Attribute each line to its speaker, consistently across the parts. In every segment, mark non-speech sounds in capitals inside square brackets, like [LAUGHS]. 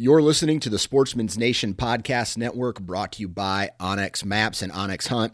Speaker 1: You're listening to the Sportsman's Nation Podcast Network brought to you by onX Maps and onX Hunt.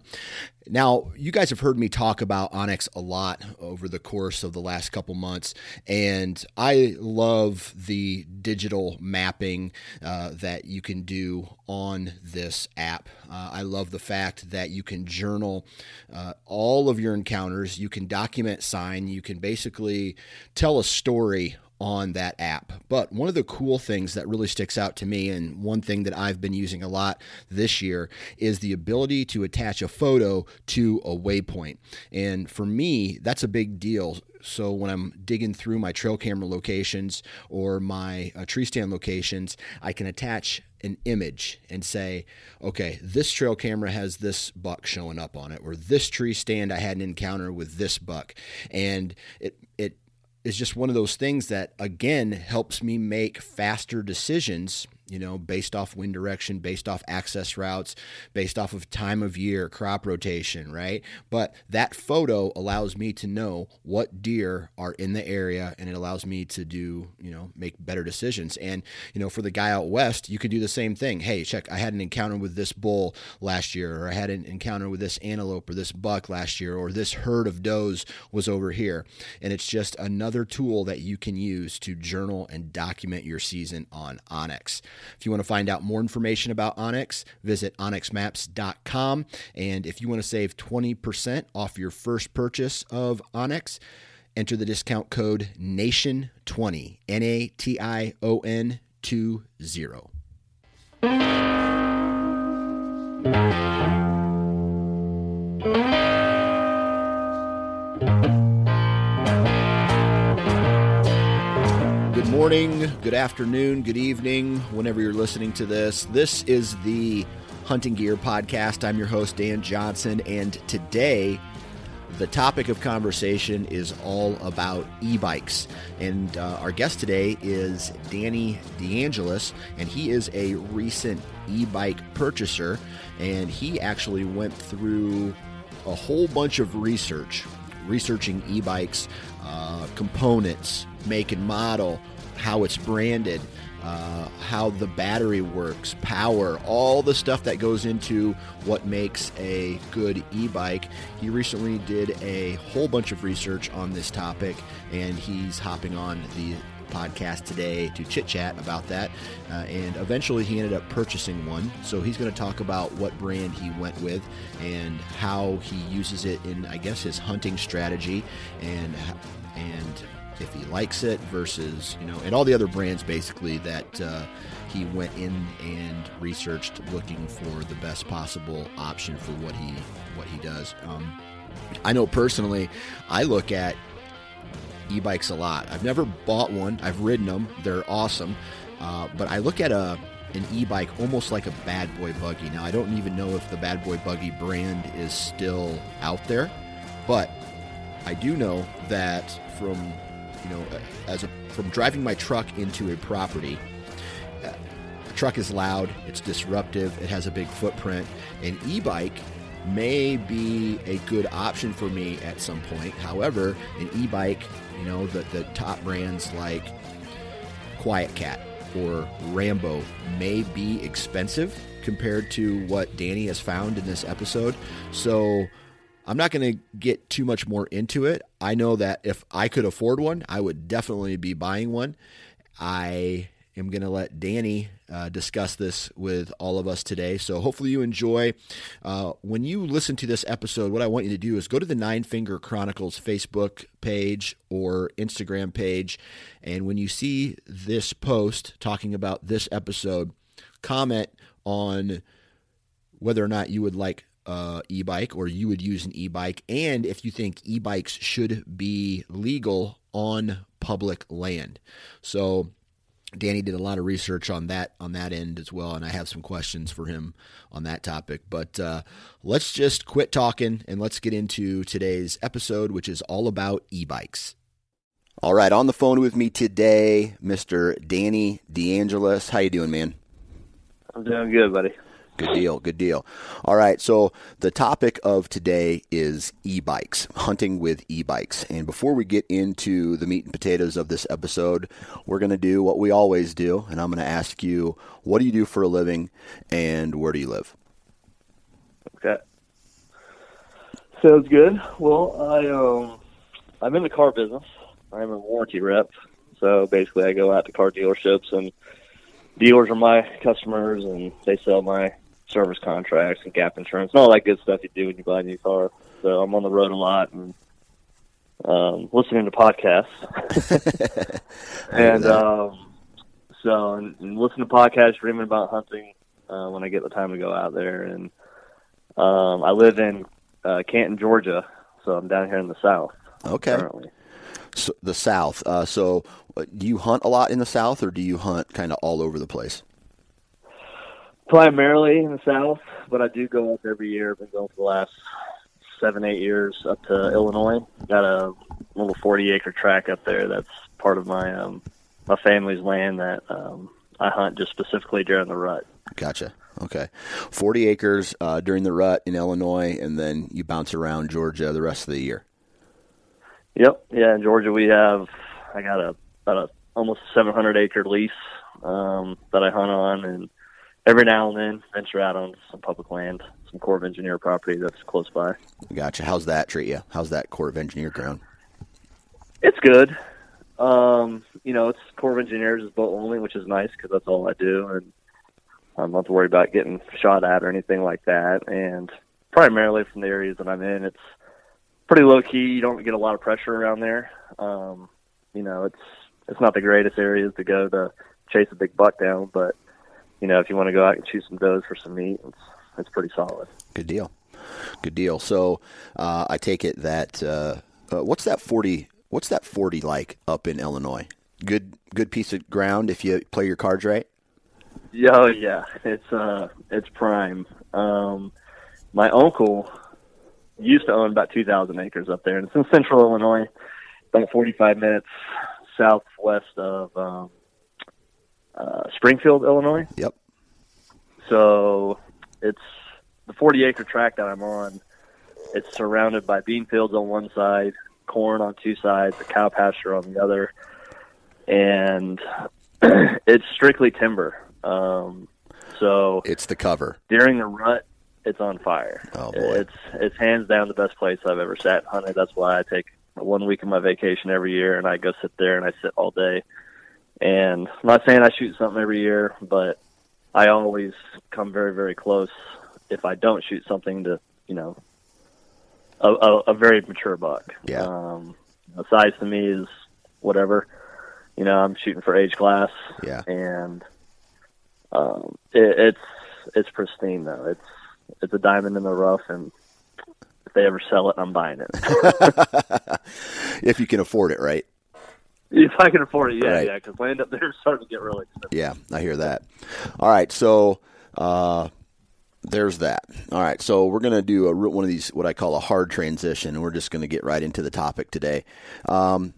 Speaker 1: Now, you guys have heard me talk about onX a lot over the course of the last couple months, and I love the digital mapping uh, that you can do on this app. Uh, I love the fact that you can journal uh, all of your encounters, you can document sign, you can basically tell a story on that app. But one of the cool things that really sticks out to me, and one thing that I've been using a lot this year, is the ability to attach a photo to a waypoint. And for me, that's a big deal. So when I'm digging through my trail camera locations or my uh, tree stand locations, I can attach an image and say, okay, this trail camera has this buck showing up on it, or this tree stand I had an encounter with this buck, and it it is just one of those things that again helps me make faster decisions you know, based off wind direction, based off access routes, based off of time of year, crop rotation, right? But that photo allows me to know what deer are in the area and it allows me to do, you know, make better decisions. And, you know, for the guy out west, you could do the same thing. Hey, check, I had an encounter with this bull last year, or I had an encounter with this antelope or this buck last year, or this herd of does was over here. And it's just another tool that you can use to journal and document your season on onX. If you want to find out more information about onX, visit onxmaps.com. And if you want to save 20% off your first purchase of onX, enter the discount code NATION20, N A T I O N 20. Good morning, good afternoon, good evening, whenever you're listening to this. This is the Hunting Gear Podcast. I'm your host, Dan Johnson, and today the topic of conversation is all about e bikes. And uh, our guest today is Danny DeAngelis, and he is a recent e bike purchaser. And he actually went through a whole bunch of research, researching e bikes, uh, components, make and model, how it's branded, uh, how the battery works, power, all the stuff that goes into what makes a good e bike. He recently did a whole bunch of research on this topic, and he's hopping on the podcast today to chit chat about that. Uh, and eventually he ended up purchasing one. So he's going to talk about what brand he went with and how he uses it in, I guess, his hunting strategy and and if he likes it versus you know and all the other brands basically that uh, he went in and researched looking for the best possible option for what he what he does um, i know personally i look at e-bikes a lot. I've never bought one. I've ridden them they're awesome. Uh, but i look at a an e-bike almost like a bad boy buggy. Now i don't even know if the bad boy buggy brand is still out there but i do know that from you know, as a, from driving my truck into a property, uh, a truck is loud, it's disruptive, it has a big footprint. An e-bike may be a good option for me at some point. However, an e-bike, you know, the the top brands like QuietKat or Rambo may be expensive compared to what Danny has found in this episode. So I'm not going to get too much more into it. I know that if I could afford one, I would definitely be buying one. I am going to let Danny uh, discuss this with all of us today. So hopefully you enjoy. Uh, when you listen to this episode, what I want you to do is go to the Nine Finger Chronicles Facebook page or Instagram page. And when you see this post talking about this episode, comment on whether or not you would like uh, e-bike or you would use an e-bike and if you think e-bikes should be legal on public land so Danny did a lot of research on that on that end as well, and I have some questions for him on that topic. But uh, let's just quit talking and let's get into today's episode, which is all about e-bikes. All right, on the phone with me today, Mr. Danny DeAngelis. How you doing, man?
Speaker 2: I'm doing good, buddy.
Speaker 1: Good deal. Good deal. All right. So the topic of today is e-bikes, hunting with e-bikes. And before we get into the meat and potatoes of this episode, we're going to do what we always do, and I'm going to ask you, what do you do for a living, and where do you live?
Speaker 2: Okay. Sounds good. Well, I um, I'm in the car business. I'm a warranty rep. So basically, I go out to car dealerships and dealers are my customers, and they sell my service contracts and gap insurance and all that good stuff you do when you buy a new car. So I'm on the road a lot and um, listening to podcasts. [LAUGHS] and um, so and, and listen to podcasts, dreaming about hunting uh, when I get the time to go out there. And um, I live in uh, Canton, Georgia, so I'm down here in the south.
Speaker 1: Okay.
Speaker 2: Currently.
Speaker 1: So the South. Uh, so, uh, do you hunt a lot in the South, or do you hunt kind of all over the place?
Speaker 2: Primarily in the south, but I do go up every year. I've been going for the last seven, eight years up to Illinois. Got a little forty acre track up there that's part of my um my family's land that um I hunt just specifically during the rut.
Speaker 1: Gotcha. Okay. 40 acres uh, during the rut in Illinois, and then you bounce around Georgia the rest of the year.
Speaker 2: Yep. Yeah, in Georgia we have I got a about a almost 700 acre lease um, that I hunt on, and every now and then venture out on some public land, some Corps of Engineer property that's close by.
Speaker 1: Gotcha. How's that treat you? How's that Corps of Engineer ground?
Speaker 2: It's good. Um, you know, it's Corps of Engineers is boat only, which is nice because that's all I do, and I'm not to worry about getting shot at or anything like that. And primarily from the areas that I'm in, it's pretty low key. You don't get a lot of pressure around there. Um, you know, it's it's not the greatest areas to go to chase a big buck down, but you know, if you want to go out and shoot some does for some meat, it's it's pretty solid.
Speaker 1: Good deal. Good deal. So uh, I take it that uh, uh, what's that forty? What's that forty like up in Illinois? Good good piece of ground if you play your cards right.
Speaker 2: Yeah, oh, yeah, it's uh, it's prime. Um, my uncle used to own about two thousand acres up there, and it's in central Illinois, about forty-five minutes southwest of um, uh, Springfield, Illinois.
Speaker 1: Yep.
Speaker 2: So it's the 40 acre tract that I'm on. It's surrounded by bean fields on one side, corn on two sides, a cow pasture on the other, and [CLEARS THROAT] it's strictly timber. Um, so
Speaker 1: it's the cover
Speaker 2: during the rut. It's on fire.
Speaker 1: Oh boy!
Speaker 2: It's it's hands down the best place I've ever sat and hunted. That's why I take one week of my vacation every year, and I go sit there and I sit all day and I'm not saying I shoot something every year, but I always come very, very close if I don't shoot something to, you know, a, a, a very mature buck.
Speaker 1: Yeah.
Speaker 2: Um, the size to me is whatever. You know, I'm shooting for age class.
Speaker 1: Yeah.
Speaker 2: And um, it, it's it's pristine though. It's it's a diamond in the rough, and if they ever sell it, I'm buying it. [LAUGHS]
Speaker 1: if you can afford it, right?
Speaker 2: If I can afford it, yeah,
Speaker 1: Right.
Speaker 2: yeah, because land up [LAUGHS] there is starting to get really expensive.
Speaker 1: Yeah, I hear that. All right, so uh, there's that. All right, so we're gonna do a one of these what I call a hard transition, and we're just gonna get right into the topic today. Um,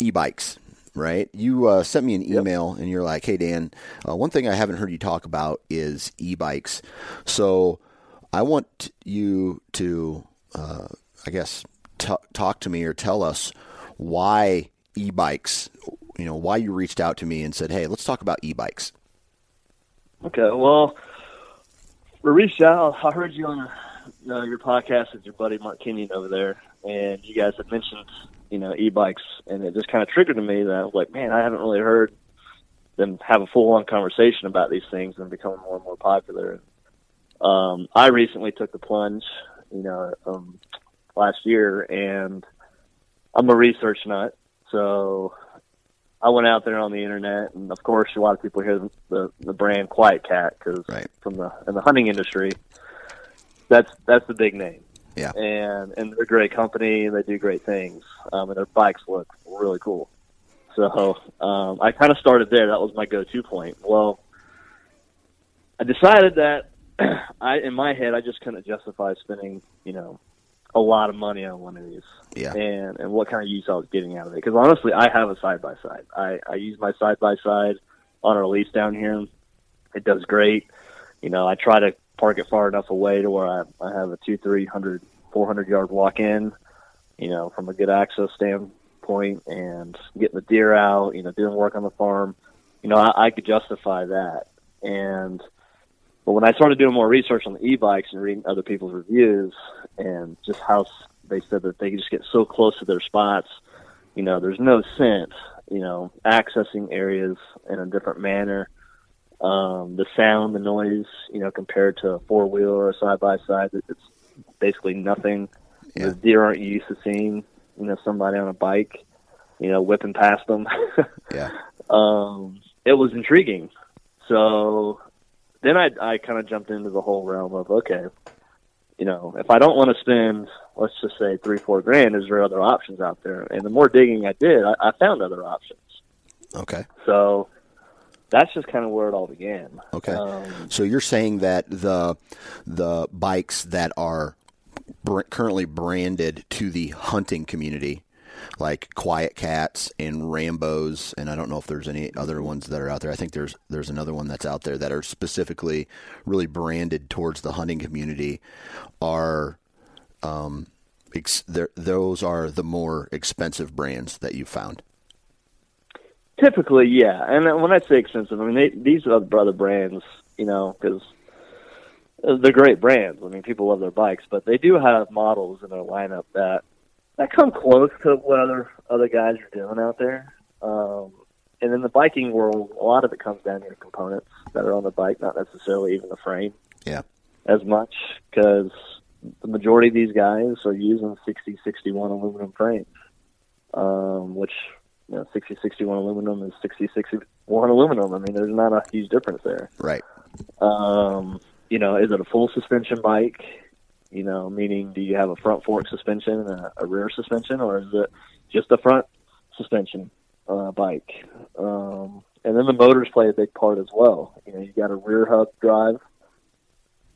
Speaker 1: E-bikes, right? You uh, sent me an email, and you're like, "Hey Dan, uh, one thing I haven't heard you talk about is e-bikes." So I want you to, uh, I guess, t- talk to me or tell us why e-bikes. You know, why you reached out to me and said, "Hey, let's talk about e-bikes."
Speaker 2: Okay, well, we reached out. I heard you on uh, your podcast with your buddy Mark Kenyon over there, and you guys had mentioned, you know, e-bikes, and it just kind of triggered to me that I was like, man, I haven't really heard them have a full-on conversation about these things and becoming more and more popular. Um, I recently took the plunge, you know, um, last year, and I'm a research nut, so I went out there on the internet, and of course, a lot of people hear the the, the brand QuietKat because
Speaker 1: Right.
Speaker 2: from the in the hunting industry, that's that's the big name.
Speaker 1: Yeah.
Speaker 2: and and they're a great company, and they do great things, um, and their bikes look really cool. So um, I kind of started there. That was my go-to point. Well, I decided that [CLEARS THROAT] I, in my head, I just couldn't justify spending, you know, a lot of money on one of these
Speaker 1: Yeah.
Speaker 2: and and what kind of use I was getting out of it. Because honestly, I have a side by side. I I use my side by side on a release down here. It does great. You know, I try to park it far enough away to where I I have a two, three hundred, four hundred yard walk in. You know, from a good access standpoint and getting the deer out. You know, doing work on the farm. You know, I, I could justify that. And but when I started doing more research on the e-bikes and reading other people's reviews and just how they said that they just get so close to their spots, you know, there's no sense, you know, accessing areas in a different manner. Um, the sound, the noise, you know, compared to a four wheel or a side by side, it's basically nothing.
Speaker 1: Yeah.
Speaker 2: The deer aren't used to seeing, you know, somebody on a bike, you know, whipping past them. [LAUGHS]
Speaker 1: Yeah.
Speaker 2: um, it was intriguing. So then I I kind of jumped into the whole realm of okay, you know, if I don't want to spend, let's just say three four grand, is there other options out there? And the more digging I did, I, I found other options.
Speaker 1: Okay.
Speaker 2: So that's just kind of where it all began.
Speaker 1: Okay.
Speaker 2: Um,
Speaker 1: So you're saying that the the bikes that are br- currently branded to the hunting community, like QuietKats and Rambo's, and I don't know if there's any other ones that are out there. I think there's there's another one that's out there that are specifically really branded towards the hunting community. Are um, ex- those are the more expensive brands that you found?
Speaker 2: Typically, yeah. And when I say expensive, I mean they, these are the other brands, you know, because they're great brands. I mean, people love their bikes, but they do have models in their lineup that that come close to what other other guys are doing out there. Um, and in the biking world, a lot of it comes down to components that are on the bike, not necessarily even the frame
Speaker 1: Yeah.
Speaker 2: as much, because the majority of these guys are using 60, 61 aluminum frames, um, which you know, 60, 61 aluminum is 60, 61 aluminum. I mean, there's not a huge difference there.
Speaker 1: Right.
Speaker 2: Um, you know, is it a full suspension bike? You know, meaning do you have a front fork suspension and a, a rear suspension, or is it just a front suspension uh, bike? Um, and then the motors play a big part as well. You know, you got a rear hub drive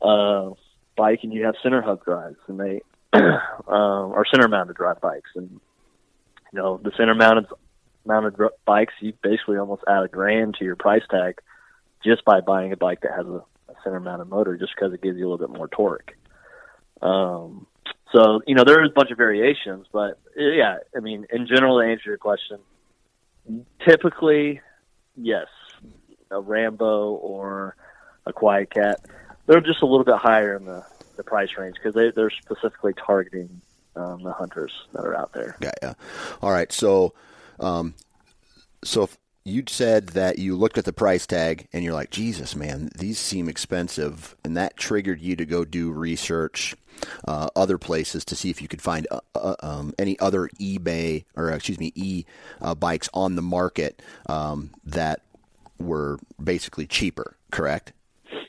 Speaker 2: uh, bike, and you have center hub drives, and they [CLEARS THROAT] um, are center mounted drive bikes. And you know, the center mounted mounted bikes, you basically almost add a grand to your price tag just by buying a bike that has a, a center mounted motor, just because it gives you a little bit more torque. Um, so you know there is a bunch of variations, but yeah, I mean, in general, to answer your question, typically, yes, a Rambo or a QuietKat, they're just a little bit higher in the, the price range because they they're specifically targeting um, the hunters that are out there.
Speaker 1: Yeah, yeah. All right. So, um, so if you said that you looked at the price tag and you're like, Jesus, man, these seem expensive, and that triggered you to go do research, uh, other places to see if you could find uh, uh, um, any other eBay or excuse me, e uh, bikes on the market um, that were basically cheaper. Correct.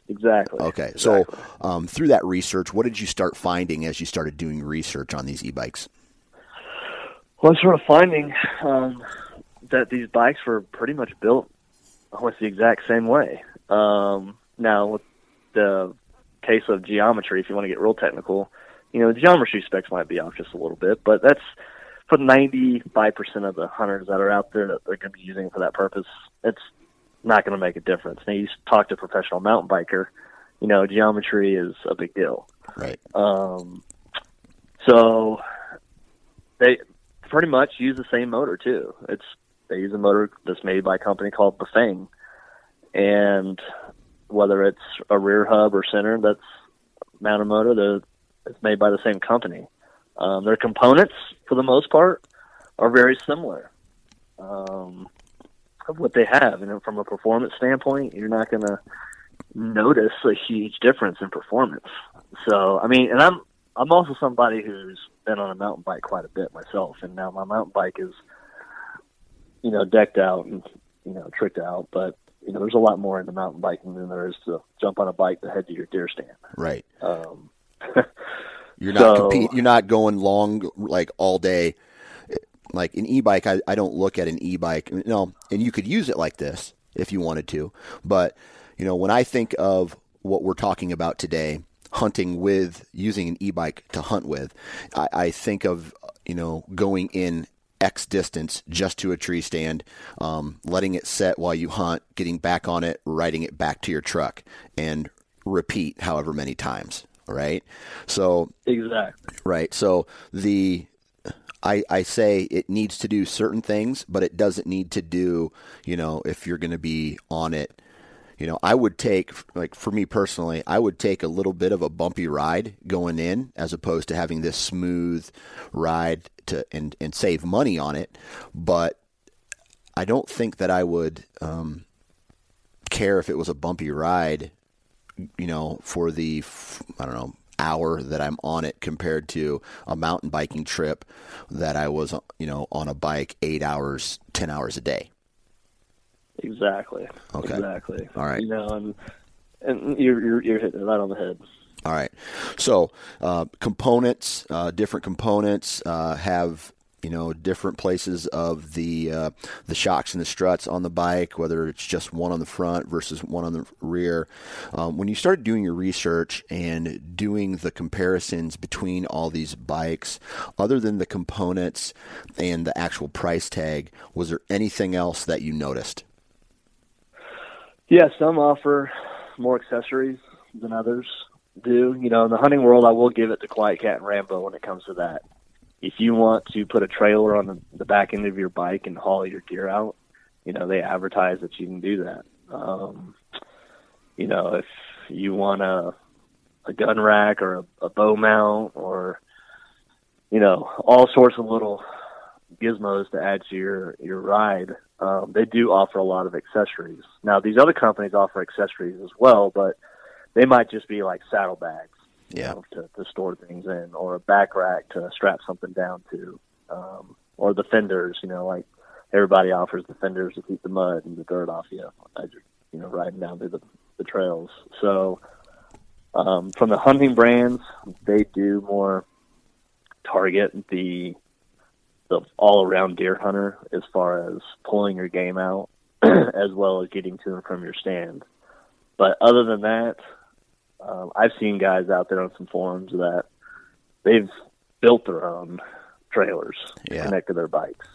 Speaker 2: Exactly.
Speaker 1: Okay. So, um, through that research, what did you start finding as you started doing research on these e-bikes?
Speaker 2: Well, I'm sort of finding um, that these bikes were pretty much built almost the exact same way. Um, now, with the case of geometry, if you want to get real technical, you know, the geometry specs might be off just a little bit, but that's for 95% of the hunters that are out there that they're going to be using for that purpose. It's not going to make a difference. Now, you talk to a professional mountain biker, you know, geometry is a big deal.
Speaker 1: Right.
Speaker 2: Um, so they pretty much use the same motor too. It's they use a motor that's made by a company called Bafang, and whether it's a rear hub or center that's mounted motor, it's made by the same company. Um, their components, for the most part, are very similar. Um, of what they have, and from a performance standpoint, you're not going to notice a huge difference in performance. So, I mean, and I'm I'm also somebody who's been on a mountain bike quite a bit myself, and now my mountain bike is, you know, decked out and you know tricked out, but you know, there's a lot more into mountain biking than there is to jump on a bike to head to your deer stand.
Speaker 1: Right.
Speaker 2: Um, [LAUGHS]
Speaker 1: you're not so, compete, You're not going long like all day. Like an e-bike, I, I don't look at an e-bike. You know, and you could use it like this if you wanted to. But you know, when I think of what we're talking about today, hunting with using an e-bike to hunt with, I, I think of you know going in X distance just to a tree stand, um, letting it set while you hunt, getting back on it, riding it back to your truck, and repeat however many times. Right. So
Speaker 2: exactly.
Speaker 1: Right. So the I, I say it needs to do certain things, but it doesn't need to do, you know, if you're going to be on it you know, I would take like for me personally, I would take a little bit of a bumpy ride going in as opposed to having this smooth ride to and and save money on it. But I don't think that I would um, care if it was a bumpy ride, you know, for the I don't know hour that I'm on it compared to a mountain biking trip that I was, you know, on a bike eight hours, ten hours a day.
Speaker 2: Exactly.
Speaker 1: Okay.
Speaker 2: Exactly.
Speaker 1: All right.
Speaker 2: You know, and and you're you're, you're hitting it right on the head.
Speaker 1: All right. So uh, components, uh, different components uh, have you know different places of the uh, the shocks and the struts on the bike, whether it's just one on the front versus one on the rear. Um, when you start doing your research and doing the comparisons between all these bikes, other than the components and the actual price tag, was there anything else that you noticed?
Speaker 2: Yeah, some offer more accessories than others do. You know, in the hunting world, I will give it to QuietKat and Rambo when it comes to that. If you want to put a trailer on the, back end of your bike and haul your gear out, you know, they advertise that you can do that. Um, you know, if you want a, a gun rack or a, a bow mount or, you know, all sorts of little gizmos to add to your, your ride, um, they do offer a lot of accessories. Now, these other companies offer accessories as well, but they might just be like saddlebags,
Speaker 1: yeah,
Speaker 2: know, to, to store things in, or a back rack to strap something down to, um, or the fenders. You know, like everybody offers the fenders to keep the mud and the dirt off you as you're you know riding down through the, the trails. So, um, from the hunting brands, they do more target the the all around deer hunter as far as pulling your game out [CLEARS THROAT] as well as getting to and from your stand. But other than that, um, I've seen guys out there on some forums that they've built their own trailers
Speaker 1: yeah.
Speaker 2: connect to their bikes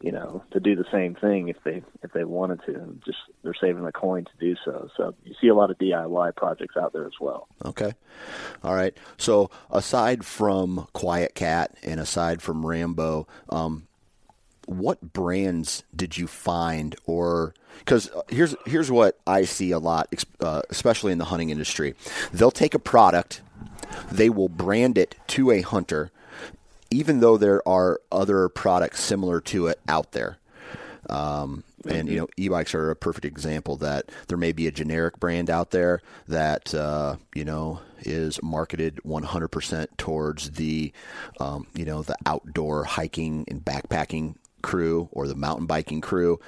Speaker 2: you know, to do the same thing if they if they wanted to, and just they're saving the coin to do so. So you see a lot of DIY projects out there as well.
Speaker 1: Okay, all right. So aside from QuietKat and aside from Rambo, um, what brands did you find, or because uh, here's here's what I see a lot, uh, especially in the hunting industry, they'll take a product, they will brand it to a hunter even though there are other products similar to it out there. Um, and you know, e-bikes are a perfect example that there may be a generic brand out there that uh, you know is marketed 100% towards the um, you know the outdoor hiking and backpacking crew or the mountain biking crew,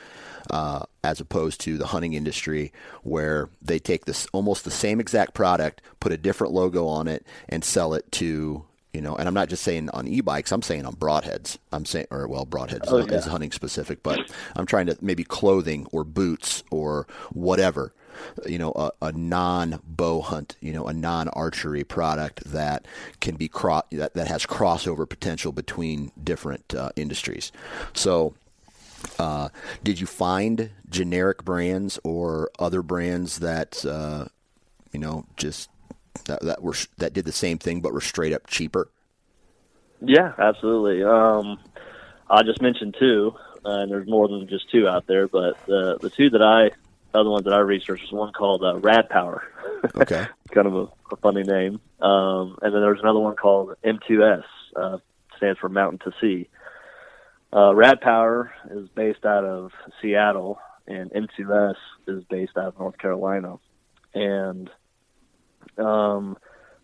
Speaker 1: uh, as opposed to the hunting industry where they take this almost the same exact product, put a different logo on it, and sell it to you know, and I'm not just saying on e-bikes. I'm saying on broadheads. I'm saying, or well, broadheads oh, yeah. is hunting specific, but I'm trying to maybe clothing or boots or whatever. You know, a, a non-bow hunt, you know, a non-archery product that can be cross that, that has crossover potential between different uh, industries. So, uh, did you find generic brands or other brands that uh, you know, just that that were that did the same thing but were straight up cheaper?
Speaker 2: Yeah, absolutely. Um, I just mentioned two, uh, and there's more than just two out there, but the the two that I other ones that I researched was one called uh, Rad Power.
Speaker 1: Okay. [LAUGHS]
Speaker 2: kind of a, a funny name. Um, and then there's another one called M2S, uh, stands for Mountain to Sea. Uh, Rad Power is based out of Seattle, and M2S is based out of North Carolina. And um,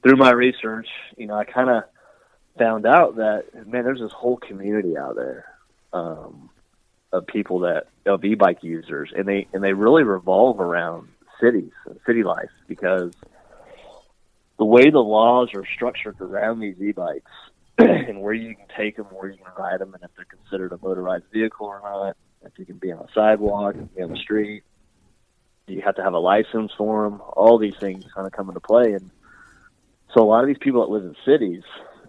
Speaker 2: through my research, you know, I kind of found out that man, there's this whole community out there um, of people that of e-bike users, and they and they really revolve around cities, city life, because the way the laws are structured around these e-bikes [CLEARS THROAT] and where you can take them, where you can ride them, and if they're considered a motorized vehicle or not, if you can be on a sidewalk, be on the street, you have to have a license for them. All these things kind of come into play, and so a lot of these people that live in cities,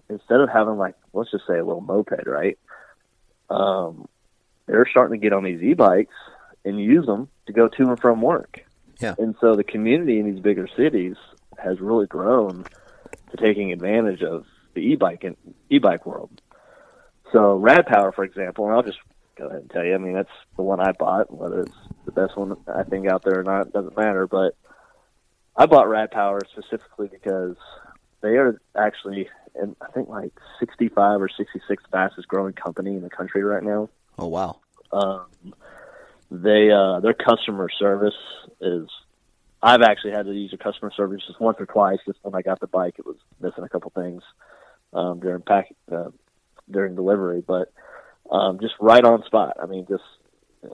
Speaker 2: instead of having like let's just say a little moped, right? Um, they're starting to get on these e-bikes and use them to go to and from work.
Speaker 1: Yeah.
Speaker 2: And so the community in these bigger cities has really grown to taking advantage of the e-bike and e-bike world. So Rad Power, for example, and I'll just go ahead and tell you. I mean, that's the one I bought. Whether it's the best one I think out there or not doesn't matter. But I bought Rad Power specifically because they are actually, and I think like 65 or 66 fastest growing company in the country right now.
Speaker 1: Oh wow.
Speaker 2: Um, they uh, their customer service is. I've actually had to use their customer service just once or twice. Just when I got the bike, it was missing a couple things um, during pack uh, during delivery, but um, just right on spot. I mean, just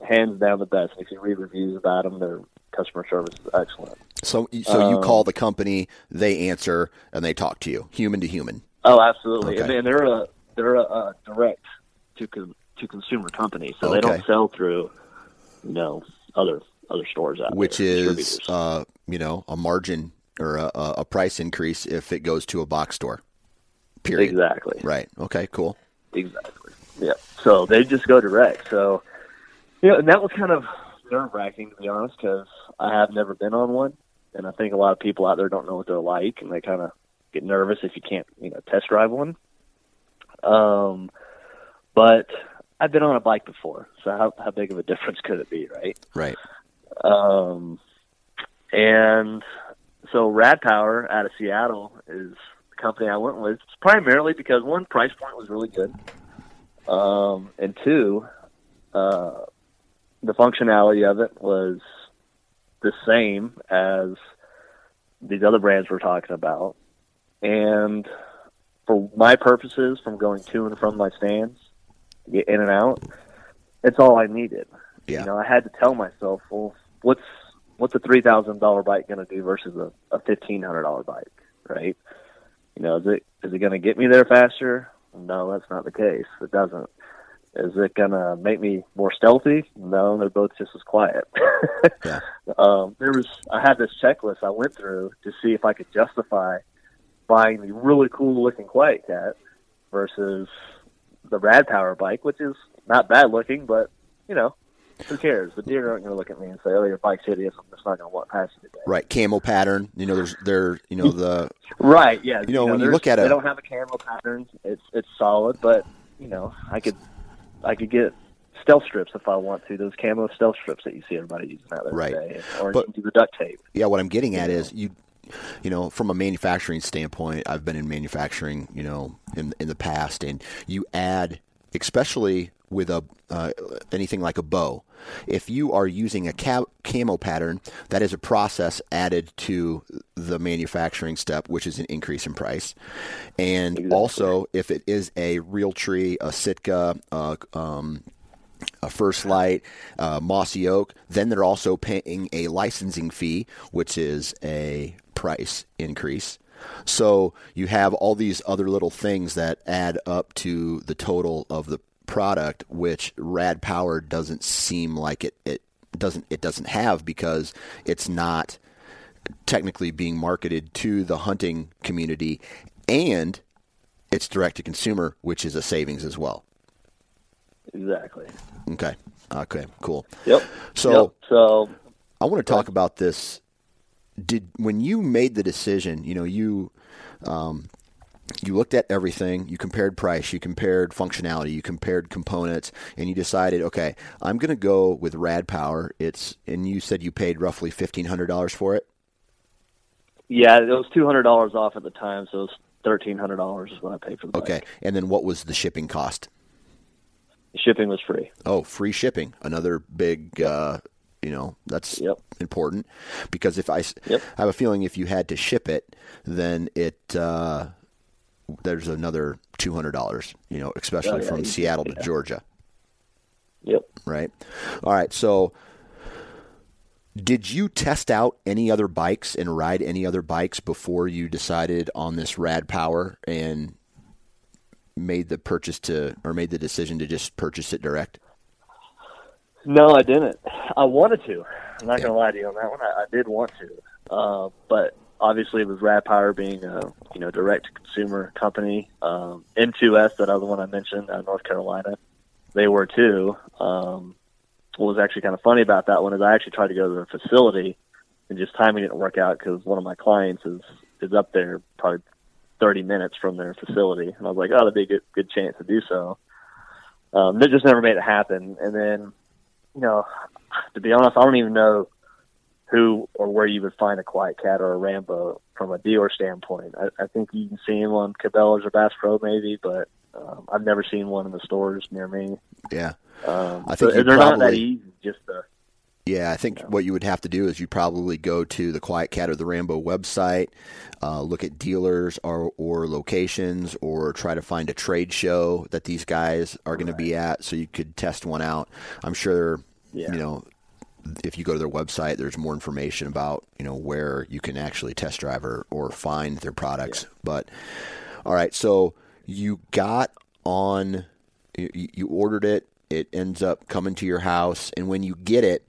Speaker 2: hands down the best. If you read reviews about them, their customer service is excellent.
Speaker 1: So so you
Speaker 2: Um,
Speaker 1: call the company, they answer, and they talk to you, human to human.
Speaker 2: Oh, absolutely.
Speaker 1: Okay.
Speaker 2: And, they're a they're a, a direct to con, to consumer company, so they don't sell through you know other other stores out
Speaker 1: which
Speaker 2: there,
Speaker 1: is uh, you know a margin or a, a a price increase if it goes to a box store. Period.
Speaker 2: exactly.
Speaker 1: Right. Okay. Cool.
Speaker 2: Exactly. Yeah. So they just go direct. So, you know, and that was kind of nerve wracking to be honest, because I have never been on one, and I think a lot of people out there don't know what they're like, and they kind of get nervous if you can't, you know, test drive one. Um, but I've been on a bike before, so how how big of a [LAUGHS] difference could it be, right?
Speaker 1: Right.
Speaker 2: Um, and so Rad Power out of Seattle is the company I went with primarily because one price point was really good, um, and two, uh, the functionality of it was the same as these other brands we're talking about, and for my purposes, from going to and from my stands, to get in and out, it's all I needed.
Speaker 1: Yeah.
Speaker 2: You know, I had to tell myself, well, what's what's a three thousand dollar bike going to do versus a, a fifteen hundred dollar bike, right? You know, is it is it going to get me there faster? No, that's not the case. It doesn't. Is it going to make me more stealthy? No, they're both just as quiet. [LAUGHS]
Speaker 1: Yeah. [LAUGHS]
Speaker 2: um, there was I had this checklist I went through to see if I could justify buying the really cool looking QuietKat versus the Rad Power bike, which is not bad looking, but you know, who cares? The deer aren't going to look at me and say, "Oh, your bike's hideous. I'm just not going to walk past you today."
Speaker 1: Right. Camo pattern. You know, there's there. You know the [LAUGHS]
Speaker 2: Right? Yeah.
Speaker 1: You know, when you look at
Speaker 2: it,
Speaker 1: they
Speaker 2: don't have a camo pattern. It's it's solid, but you know, I could I could get stealth strips if I want to. Those camo stealth strips that you see everybody using out there
Speaker 1: Right.
Speaker 2: today, or
Speaker 1: But-
Speaker 2: you can do the duct tape.
Speaker 1: yeah. What I'm getting at is you. You know, from a manufacturing standpoint, I've been in manufacturing. You know, in in the past, and you add, especially with a uh, anything like a bow. If you are using a ca- camo pattern, that is a process added to the manufacturing step, which is an increase in price. And
Speaker 2: Exactly.
Speaker 1: also, if it is a Realtree, a Sitka, uh, um, a First Lite, uh, Mossy Oak, then they're also paying a licensing fee, which is a price increase. So you have all these other little things that add up to the total of the product, which Rad Power doesn't seem like it, it doesn't it doesn't have because it's not technically being marketed to the hunting community and it's direct to consumer, which is a savings as well.
Speaker 2: Exactly.
Speaker 1: Okay. Okay. Cool.
Speaker 2: Yep.
Speaker 1: So
Speaker 2: Yep. So
Speaker 1: I want to talk about this did when you made the decision, you know, you um, you looked at everything, you compared price, you compared functionality, you compared components, and you decided, okay, I'm going to go with Rad Power. It's and you said you paid roughly fifteen hundred dollars for it.
Speaker 2: Yeah, it was two hundred dollars off at the time, so it was thirteen hundred dollars is what I paid for the
Speaker 1: Okay,
Speaker 2: bike.
Speaker 1: and then what was the shipping cost?
Speaker 2: The shipping was free.
Speaker 1: Oh, free shipping. Another big, uh, you know, that's
Speaker 2: Yep.
Speaker 1: important because if I,
Speaker 2: Yep.
Speaker 1: I have a feeling if you had to ship it, then it uh, there's another two hundred dollars. You know, especially
Speaker 2: Oh, yeah,
Speaker 1: from
Speaker 2: easy.
Speaker 1: Seattle to
Speaker 2: Yeah.
Speaker 1: Georgia,
Speaker 2: Yep.
Speaker 1: right? All right, so. Did you test out any other bikes and ride any other bikes before you decided on this Rad Power and made the purchase to or made the decision to just purchase it direct?
Speaker 2: No, I didn't. I wanted to. I'm not
Speaker 1: Yeah.
Speaker 2: gonna lie to you on that one. I, I did want to, uh, but obviously it was Rad Power being a you know direct consumer company. Um, M2S, that other one I mentioned, out of North Carolina, they were too. Um, what was actually kind of funny about that one is I actually tried to go to their facility, and just timing didn't work out because one of my clients is is up there probably 30 minutes from their facility, and I was like, oh, that'd be a good good chance to do so. Um, they just never made it happen, and then you know, to be honest, I don't even know who or where you would find a QuietKat or a Rambo from a dealer standpoint. I, I think you can see them on Cabela's or Bass Pro maybe, but um, I've never seen one in the stores near me.
Speaker 1: Yeah.
Speaker 2: Um,
Speaker 1: I think
Speaker 2: so they're not that easy. Just to,
Speaker 1: Yeah, I think what you would have to do is you probably go to the QuietKat or the Rambo website, uh, look at dealers or, or locations, or try to find a trade show that these guys are going to be at, so you could test one out. I'm sure,
Speaker 2: Yeah.
Speaker 1: you know, if you go to their website, there's more information about you know where you can actually test drive or, or find their products. But all right, so you got on, you, you ordered it. It ends up coming to your house, and when you get it,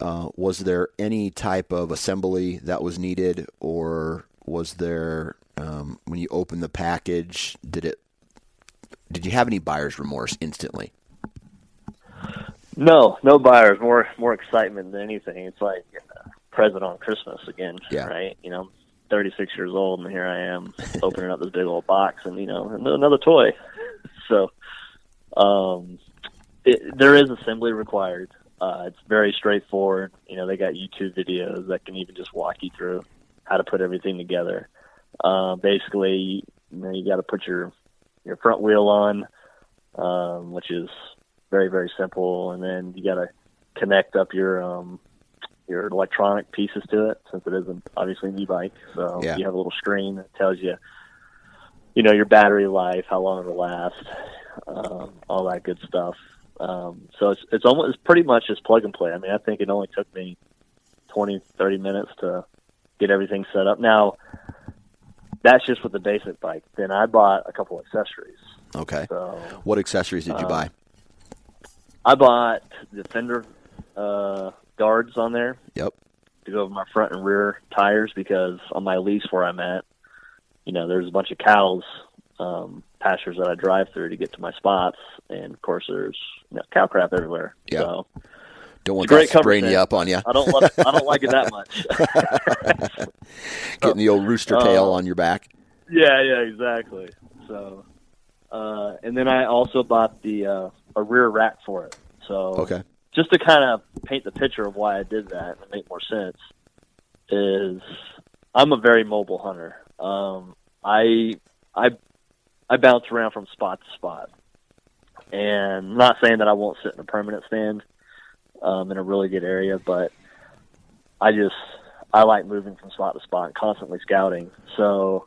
Speaker 1: uh, was there any type of assembly that was needed, or was there um, when you opened the package? Did it? Did you have any buyer's remorse instantly?
Speaker 2: No, no buyers. More more excitement than anything. It's like a present on Christmas again,
Speaker 1: Yeah.
Speaker 2: right? You know, I'm 36 years old, and here I am [LAUGHS] opening up this big old box, and you know, another toy. [LAUGHS] So, um, it, there is assembly required. Uh, it's very straightforward. You know, they got YouTube videos that can even just walk you through how to put everything together. Uh, basically, you know, you got to put your your front wheel on, um, which is very very simple, and then you got to connect up your um, your electronic pieces to it since it isn't obviously an e-bike. So
Speaker 1: Yeah.
Speaker 2: you have a little screen that tells you, you know, your battery life, how long it'll last, um, all that good stuff. Um, so it's it's almost it's pretty much just plug and play. I mean, I think it only took me 20, 30 minutes to get everything set up. Now, that's just with the basic bike. Then I bought a couple accessories.
Speaker 1: Okay.
Speaker 2: So
Speaker 1: What accessories did you
Speaker 2: Uh,
Speaker 1: buy?
Speaker 2: I bought the fender uh, guards on there
Speaker 1: Yep.
Speaker 2: to go over my front and rear tires because on my lease where I'm at, you know, there's a bunch of cows um, pastures that I drive through to get to my spots, and of course there's you know, cow crap everywhere.
Speaker 1: Yeah.
Speaker 2: So
Speaker 1: Don't want
Speaker 2: it's a great
Speaker 1: that spraying you up on you,
Speaker 2: I don't love, I don't like it that much. [LAUGHS] [LAUGHS]
Speaker 1: getting the old rooster tail
Speaker 2: Uh,
Speaker 1: on your back.
Speaker 2: yeah, yeah, exactly. So, uh, and then I also bought the uh, a rear rack for it. So
Speaker 1: Okay.
Speaker 2: just to kind of paint the picture of why I did that and make more sense is I'm a very mobile hunter. Um, I I I bounce around from spot to spot, and I'm not saying that I won't sit in a permanent stand um, in a really good area, but I just I like moving from spot to spot and constantly scouting. So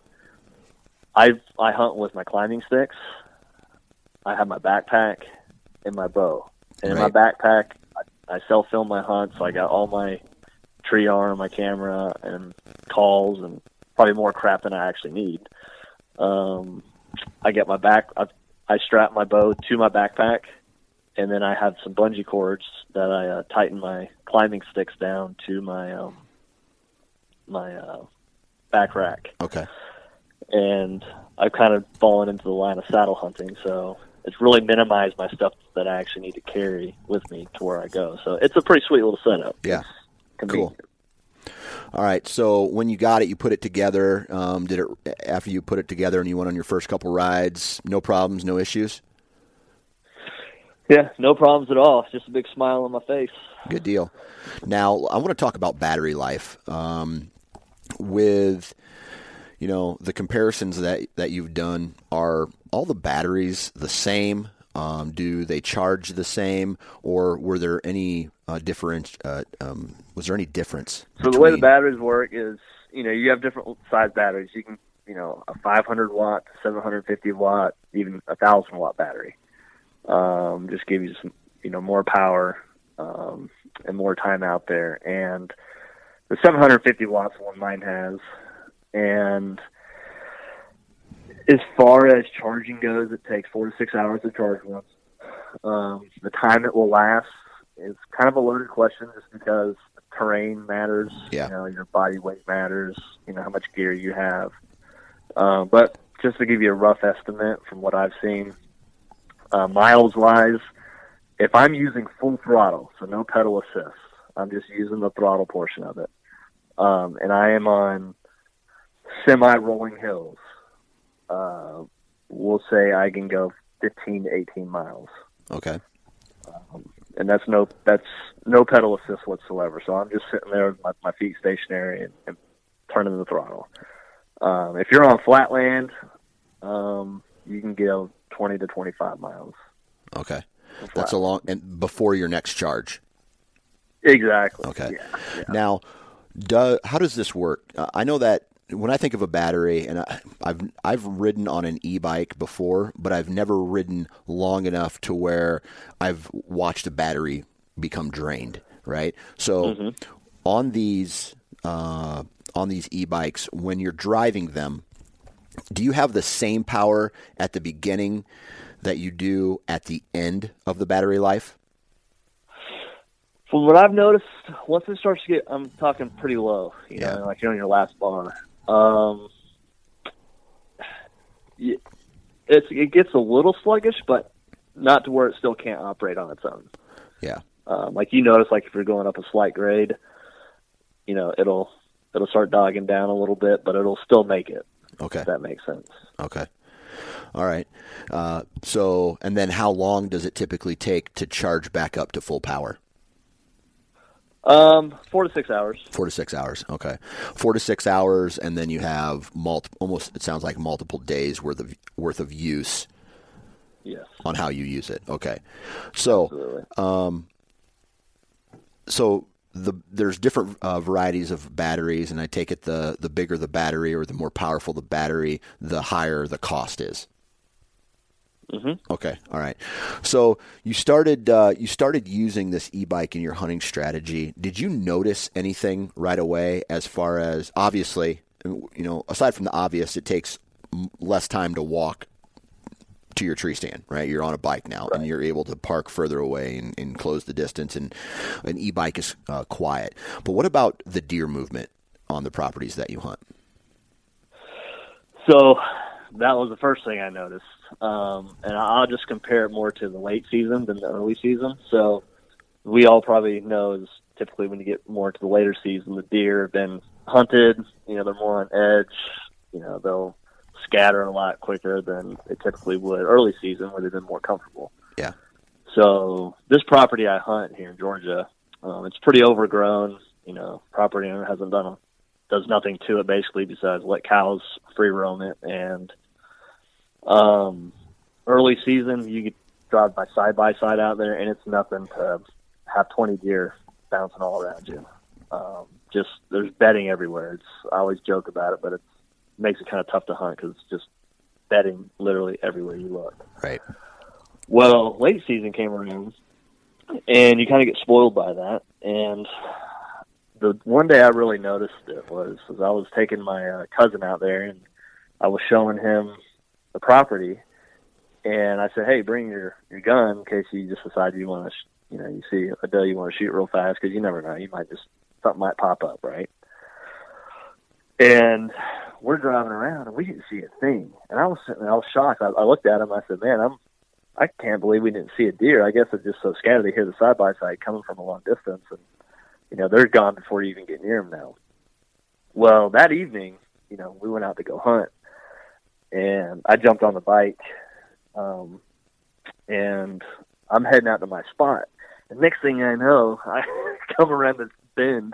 Speaker 2: I I hunt with my climbing sticks. I have my backpack and my bow. And in my backpack, I, I self film my hunts. So I got all my tree arm, my camera, and calls, and probably more crap than I actually need. Um, I get my back. I, I strap my bow to my backpack, and then I have some bungee cords that I uh, tighten my climbing sticks down to my um, my uh, back rack
Speaker 1: Okay.
Speaker 2: and I've kind of fallen into the line of saddle hunting. So it's really minimized my stuff that I actually need to carry with me to where I go. So it's a pretty sweet little setup.
Speaker 1: Yeah.
Speaker 2: cool.
Speaker 1: All right. So when you got it, you put it together. Um, did it after you put it together and you went on your first couple rides? No problems, no issues.
Speaker 2: Yeah, no problems at all. Just a big smile on my face.
Speaker 1: Good deal. Now I want to talk about battery life. Um, with you know the comparisons that that you've done, are all the batteries the same? Um, do they charge the same, or were there any uh, different? Uh, um, was there any difference?
Speaker 2: So the way the batteries work is, you know, you have different size batteries. You can, you know, a 500 watt, 750 watt, even a thousand watt battery. Um, just give you some, you know, more power um, and more time out there. And the 750 watts one mine has, and as far as charging goes, it takes four to six hours to charge once. Um, the time it will last is kind of a loaded question, just because terrain matters.
Speaker 1: Yeah.
Speaker 2: You know, your body weight matters. You know how much gear you have. Um, but just to give you a rough estimate from what I've seen, uh, miles wise, if I'm using full throttle, so no pedal assist, I'm just using the throttle portion of it, um, and I am on semi rolling hills uh, we'll say I can go 15 to 18 miles.
Speaker 1: Okay.
Speaker 2: Um, and that's no that's no pedal assist whatsoever. So I'm just sitting there with my, my feet stationary and, and turning the throttle. Um, if you're on flat land, um, you can go 20 to 25 miles.
Speaker 1: Okay. That's a long and before your next charge.
Speaker 2: Exactly.
Speaker 1: Okay.
Speaker 2: Yeah, yeah.
Speaker 1: Now, do, how does this work? Uh, I know that when I think of a battery, and I, have I've ridden on an e-bike before, but I've never ridden long enough to where I've watched a battery become drained. Right. So mm-hmm. on these uh, on these e-bikes, when you're driving them, do you have the same power at the beginning that you do at the end of the battery life?
Speaker 2: From what I've noticed, once it starts to get, I'm talking pretty low, you yeah. know, like you're on your last bar. Um, it's it gets a little sluggish, but not to where it still can't operate on its own.
Speaker 1: Yeah.
Speaker 2: Um, like you notice, like if you're going up a slight grade, you know it'll it'll start dogging down a little bit, but it'll still make it.
Speaker 1: Okay.
Speaker 2: If that makes sense.
Speaker 1: Okay. All right. Uh, so, and then how long does it typically take to charge back up to full power?
Speaker 2: Um, four to six hours.
Speaker 1: Four to six hours. Okay, four to six hours, and then you have multiple. Almost, it sounds like multiple days worth of worth of use.
Speaker 2: Yes.
Speaker 1: On how you use it. Okay, so, um, so the there's different uh, varieties of batteries, and I take it the the bigger the battery or the more powerful the battery, the higher the cost is.
Speaker 2: Mm-hmm.
Speaker 1: Okay, all right. So you started uh, you started using this e-bike in your hunting strategy. Did you notice anything right away? As far as obviously, you know, aside from the obvious, it takes less time to walk to your tree stand. Right, you're on a bike now, right. and you're able to park further away and, and close the distance. And an e-bike is uh, quiet. But what about the deer movement on the properties that you hunt?
Speaker 2: So that was the first thing I noticed. Um, and I'll just compare it more to the late season than the early season. So we all probably know is typically when you get more to the later season, the deer have been hunted. You know, they're more on edge. You know, they'll scatter a lot quicker than they typically would early season, where they've been more comfortable.
Speaker 1: Yeah.
Speaker 2: So this property I hunt here in Georgia, um, it's pretty overgrown. You know, property owner hasn't done a, does nothing to it basically besides let cows free roam it and um, early season, you could drive by side by side out there, and it's nothing to have 20 deer bouncing all around you. Um, just there's bedding everywhere. It's I always joke about it, but it makes it kind of tough to hunt because it's just bedding literally everywhere you look.
Speaker 1: Right.
Speaker 2: Well, late season came around, and you kind of get spoiled by that. And the one day I really noticed it was, was I was taking my uh, cousin out there, and I was showing him the property, and I said, "Hey, bring your your gun in case you just decide you want to, sh- you know, you see a doe you want to shoot real fast because you never know, you might just something might pop up, right?" And we're driving around and we didn't see a thing. And I was sitting there, I was shocked. I, I looked at him. I said, "Man, I'm, I can't believe we didn't see a deer. I guess it's just so scattered. They hear the side by side coming from a long distance, and you know they're gone before you even get near them now." Well, that evening, you know, we went out to go hunt, and I jumped on the bike, um, and I'm heading out to my spot. And next thing I know, [LAUGHS] I come around this bend,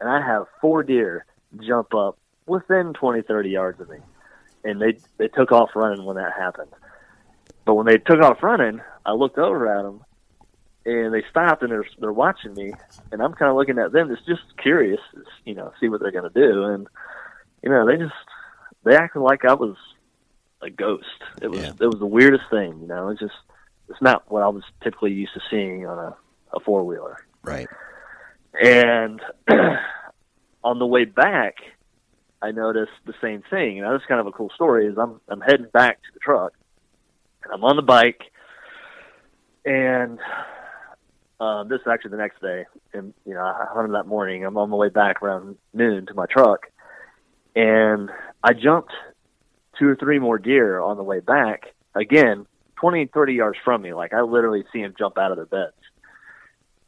Speaker 2: and I have four deer jump up within 20, 30 yards of me, and they they took off running when that happened. But when they took off running, I looked over at them, and they stopped and they're they're watching me, and I'm kind of looking at them, just just curious, you know, see what they're gonna do, and you know, they just they acted like I was a ghost. It was
Speaker 1: Yeah.
Speaker 2: it was the weirdest thing, you know. It's just it's not what I was typically used to seeing on a a four wheeler.
Speaker 1: Right.
Speaker 2: And [CLEARS THROAT] on the way back, I noticed the same thing. And that's kind of a cool story. Is I'm I'm heading back to the truck, and I'm on the bike, and um, this is actually the next day. And you know, I hunted that morning. I'm on the way back around noon to my truck, and I jumped two or three more deer on the way back. Again, 20, 30 yards from me. Like I literally see them jump out of their beds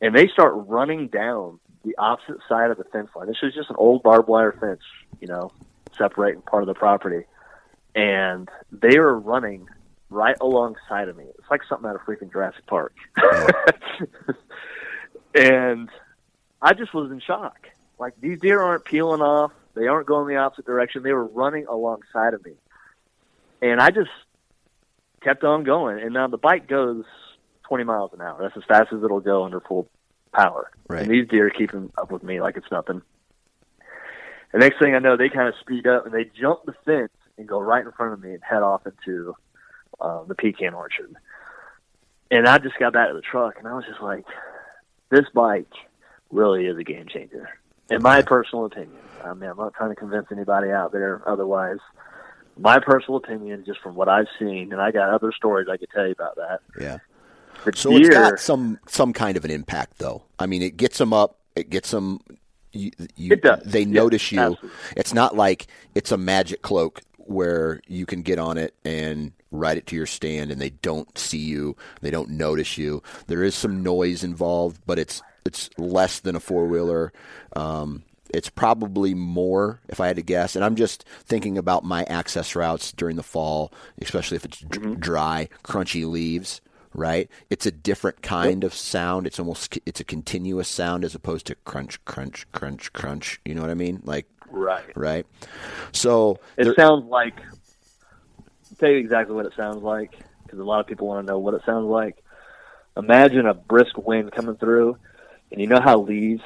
Speaker 2: and they start running down the opposite side of the fence line. This was just an old barbed wire fence, you know, separating part of the property, and they are running right alongside of me. It's like something out of freaking Jurassic Park, [LAUGHS] and I just was in shock. Like these deer aren't peeling off; they aren't going the opposite direction. They were running alongside of me, and I just kept on going. And now the bike goes 20 miles an hour. That's as fast as it'll go under full power.
Speaker 1: Right.
Speaker 2: And these deer are keeping up with me like it's nothing. The next thing I know, they kind of speed up and they jump the fence and go right in front of me and head off into uh, the pecan orchard. And I just got back to the truck and I was just like, this bike really is a game changer. In my personal opinion. I mean, I'm not trying to convince anybody out there otherwise. My personal opinion, just from what I've seen, and I got other stories I could tell you about that.
Speaker 1: Yeah.
Speaker 2: The
Speaker 1: So
Speaker 2: deer,
Speaker 1: it's got some some kind of an impact, though. I mean, it gets them up. It gets them. You, you,
Speaker 2: It does.
Speaker 1: They
Speaker 2: Yeah,
Speaker 1: notice you.
Speaker 2: absolutely.
Speaker 1: It's not like it's a magic cloak where you can get on it and ride it to your stand, and they don't see you. They don't notice you. There is some noise involved, but it's it's less than a four wheeler. Um, it's probably more, if I had to guess. And I'm just thinking about my access routes during the fall, especially if it's dr- mm-hmm. dry, crunchy leaves. Right? It's a different kind of sound. It's almost it's a continuous sound as opposed to crunch, crunch, crunch, crunch. You know what I mean? Like
Speaker 2: right?
Speaker 1: right. So
Speaker 2: It
Speaker 1: there-
Speaker 2: sounds like. I'll tell you exactly what it sounds like because a lot of people want to know what it sounds like. Imagine a brisk wind coming through, and you know how leaves,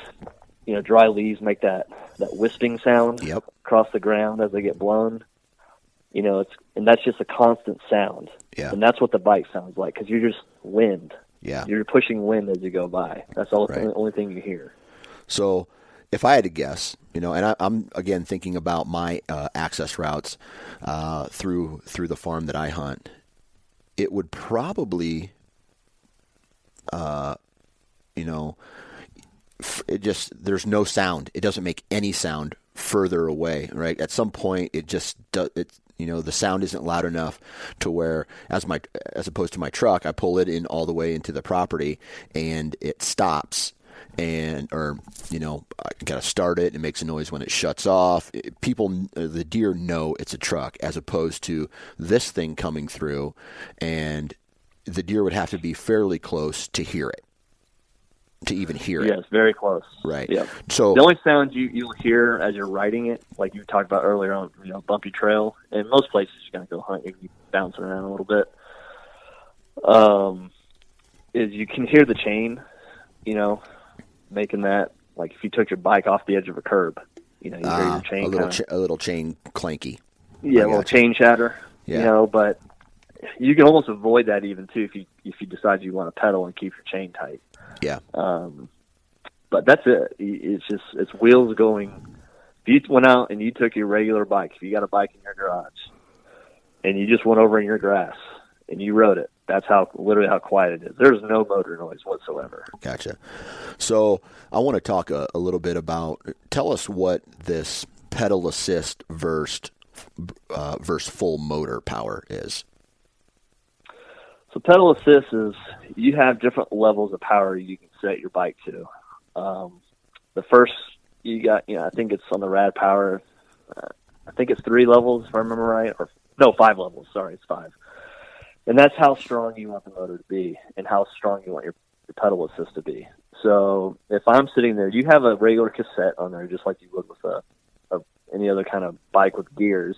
Speaker 2: you know, dry leaves make that that wisping sound
Speaker 1: Yep.
Speaker 2: across the ground as they get blown. You know, it's and that's just a constant sound,
Speaker 1: Yeah.
Speaker 2: and that's what the bike sounds like because you're just wind.
Speaker 1: Yeah.
Speaker 2: You're pushing wind as you go by. That's all
Speaker 1: Right.
Speaker 2: the only thing you hear.
Speaker 1: So, if I had to guess, you know, and I, I'm again thinking about my uh, access routes uh, through through the farm that I hunt, it would probably, uh, you know, it just there's no sound. It doesn't make any sound further away. Right at some point, it just does. It you know the sound isn't loud enough to where as my as opposed to my truck, I pull it in all the way into the property and it stops and or you know I gotta start it. It makes a noise when it shuts off. It- people, uh, the deer know it's a truck, as opposed to this thing coming through, and the deer would have to be fairly close to hear it, to even hear
Speaker 2: Yes,
Speaker 1: it.
Speaker 2: very close.
Speaker 1: Right.
Speaker 2: Yeah.
Speaker 1: So
Speaker 2: The only sound you you'll hear as you're riding it, like you talked about earlier on, you know, bumpy trail. In most places you're gonna go hunt, you bouncing around a little bit. Um, is you can hear the chain, you know, making that like if you took your bike off the edge of a curb, you know, you hear
Speaker 1: ah,
Speaker 2: your chain
Speaker 1: a little cha- a little chain clanky.
Speaker 2: yeah, a little chain chatter.
Speaker 1: Yeah.
Speaker 2: You know, but you can almost avoid that even too if you if you decide you want to pedal and keep your chain tight.
Speaker 1: Yeah.
Speaker 2: Um, but that's it. It's just it's wheels going. If you went out and you took your regular bike, if you got a bike in your garage, and you just went over in your grass and you rode it, that's how literally how quiet it is. There's no motor noise whatsoever.
Speaker 1: Gotcha. So I want to talk a, a little bit about. Tell us what this pedal assist versus uh, versus full motor power is.
Speaker 2: So pedal assist is you have different levels of power you can set your bike to. Um, the first you got you know I think it's on the Rad Power. Uh, I think it's three levels if I remember right, or no, five levels. Sorry, it's five. And that's how strong you want the motor to be, and how strong you want your, your pedal assist to be. So if I'm sitting there, you have a regular cassette on there, just like you would with a, a any other kind of bike with gears,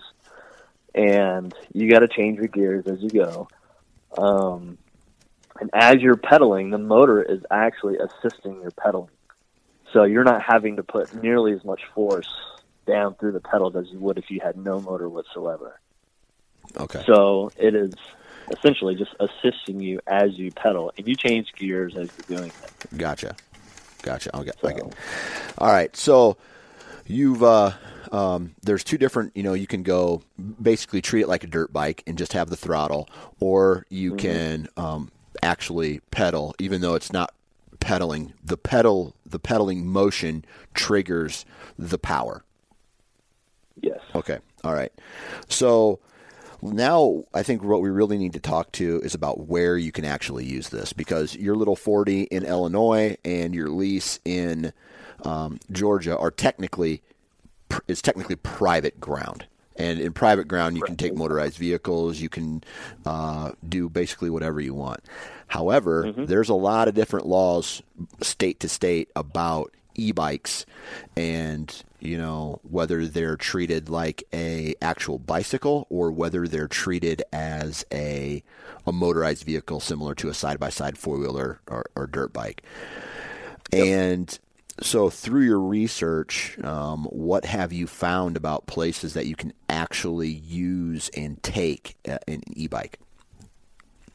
Speaker 2: and you got to change your gears as you go. Um, and as you're pedaling, the motor is actually assisting your pedaling. So you're not having to put nearly as much force down through the pedals as you would if you had no motor whatsoever.
Speaker 1: Okay.
Speaker 2: So it is essentially just assisting you as you pedal, and you change gears as you're doing it.
Speaker 1: Gotcha. Gotcha. I'll get.
Speaker 2: So.
Speaker 1: All right. So you've uh, um, there's two different. You know, you can go basically treat it like a dirt bike and just have the throttle, or you can um, actually pedal, even though it's not pedaling. The pedal, the pedaling motion triggers the power.
Speaker 2: yes.
Speaker 1: Okay. All right. So now I think what we really need to talk to is about where you can actually use this because your little 40 in Illinois and your lease in um, Georgia are technically is technically private ground. And in private ground, you can take motorized vehicles. You can uh, do basically whatever you want. However, there's a lot of different laws, state to state, about e-bikes, and you know whether they're treated like a actual bicycle or whether they're treated as a a motorized vehicle similar to a side by side four wheeler or, or dirt bike. And so, through your research, um, what have you found about places that you can actually use and take uh, an e-bike?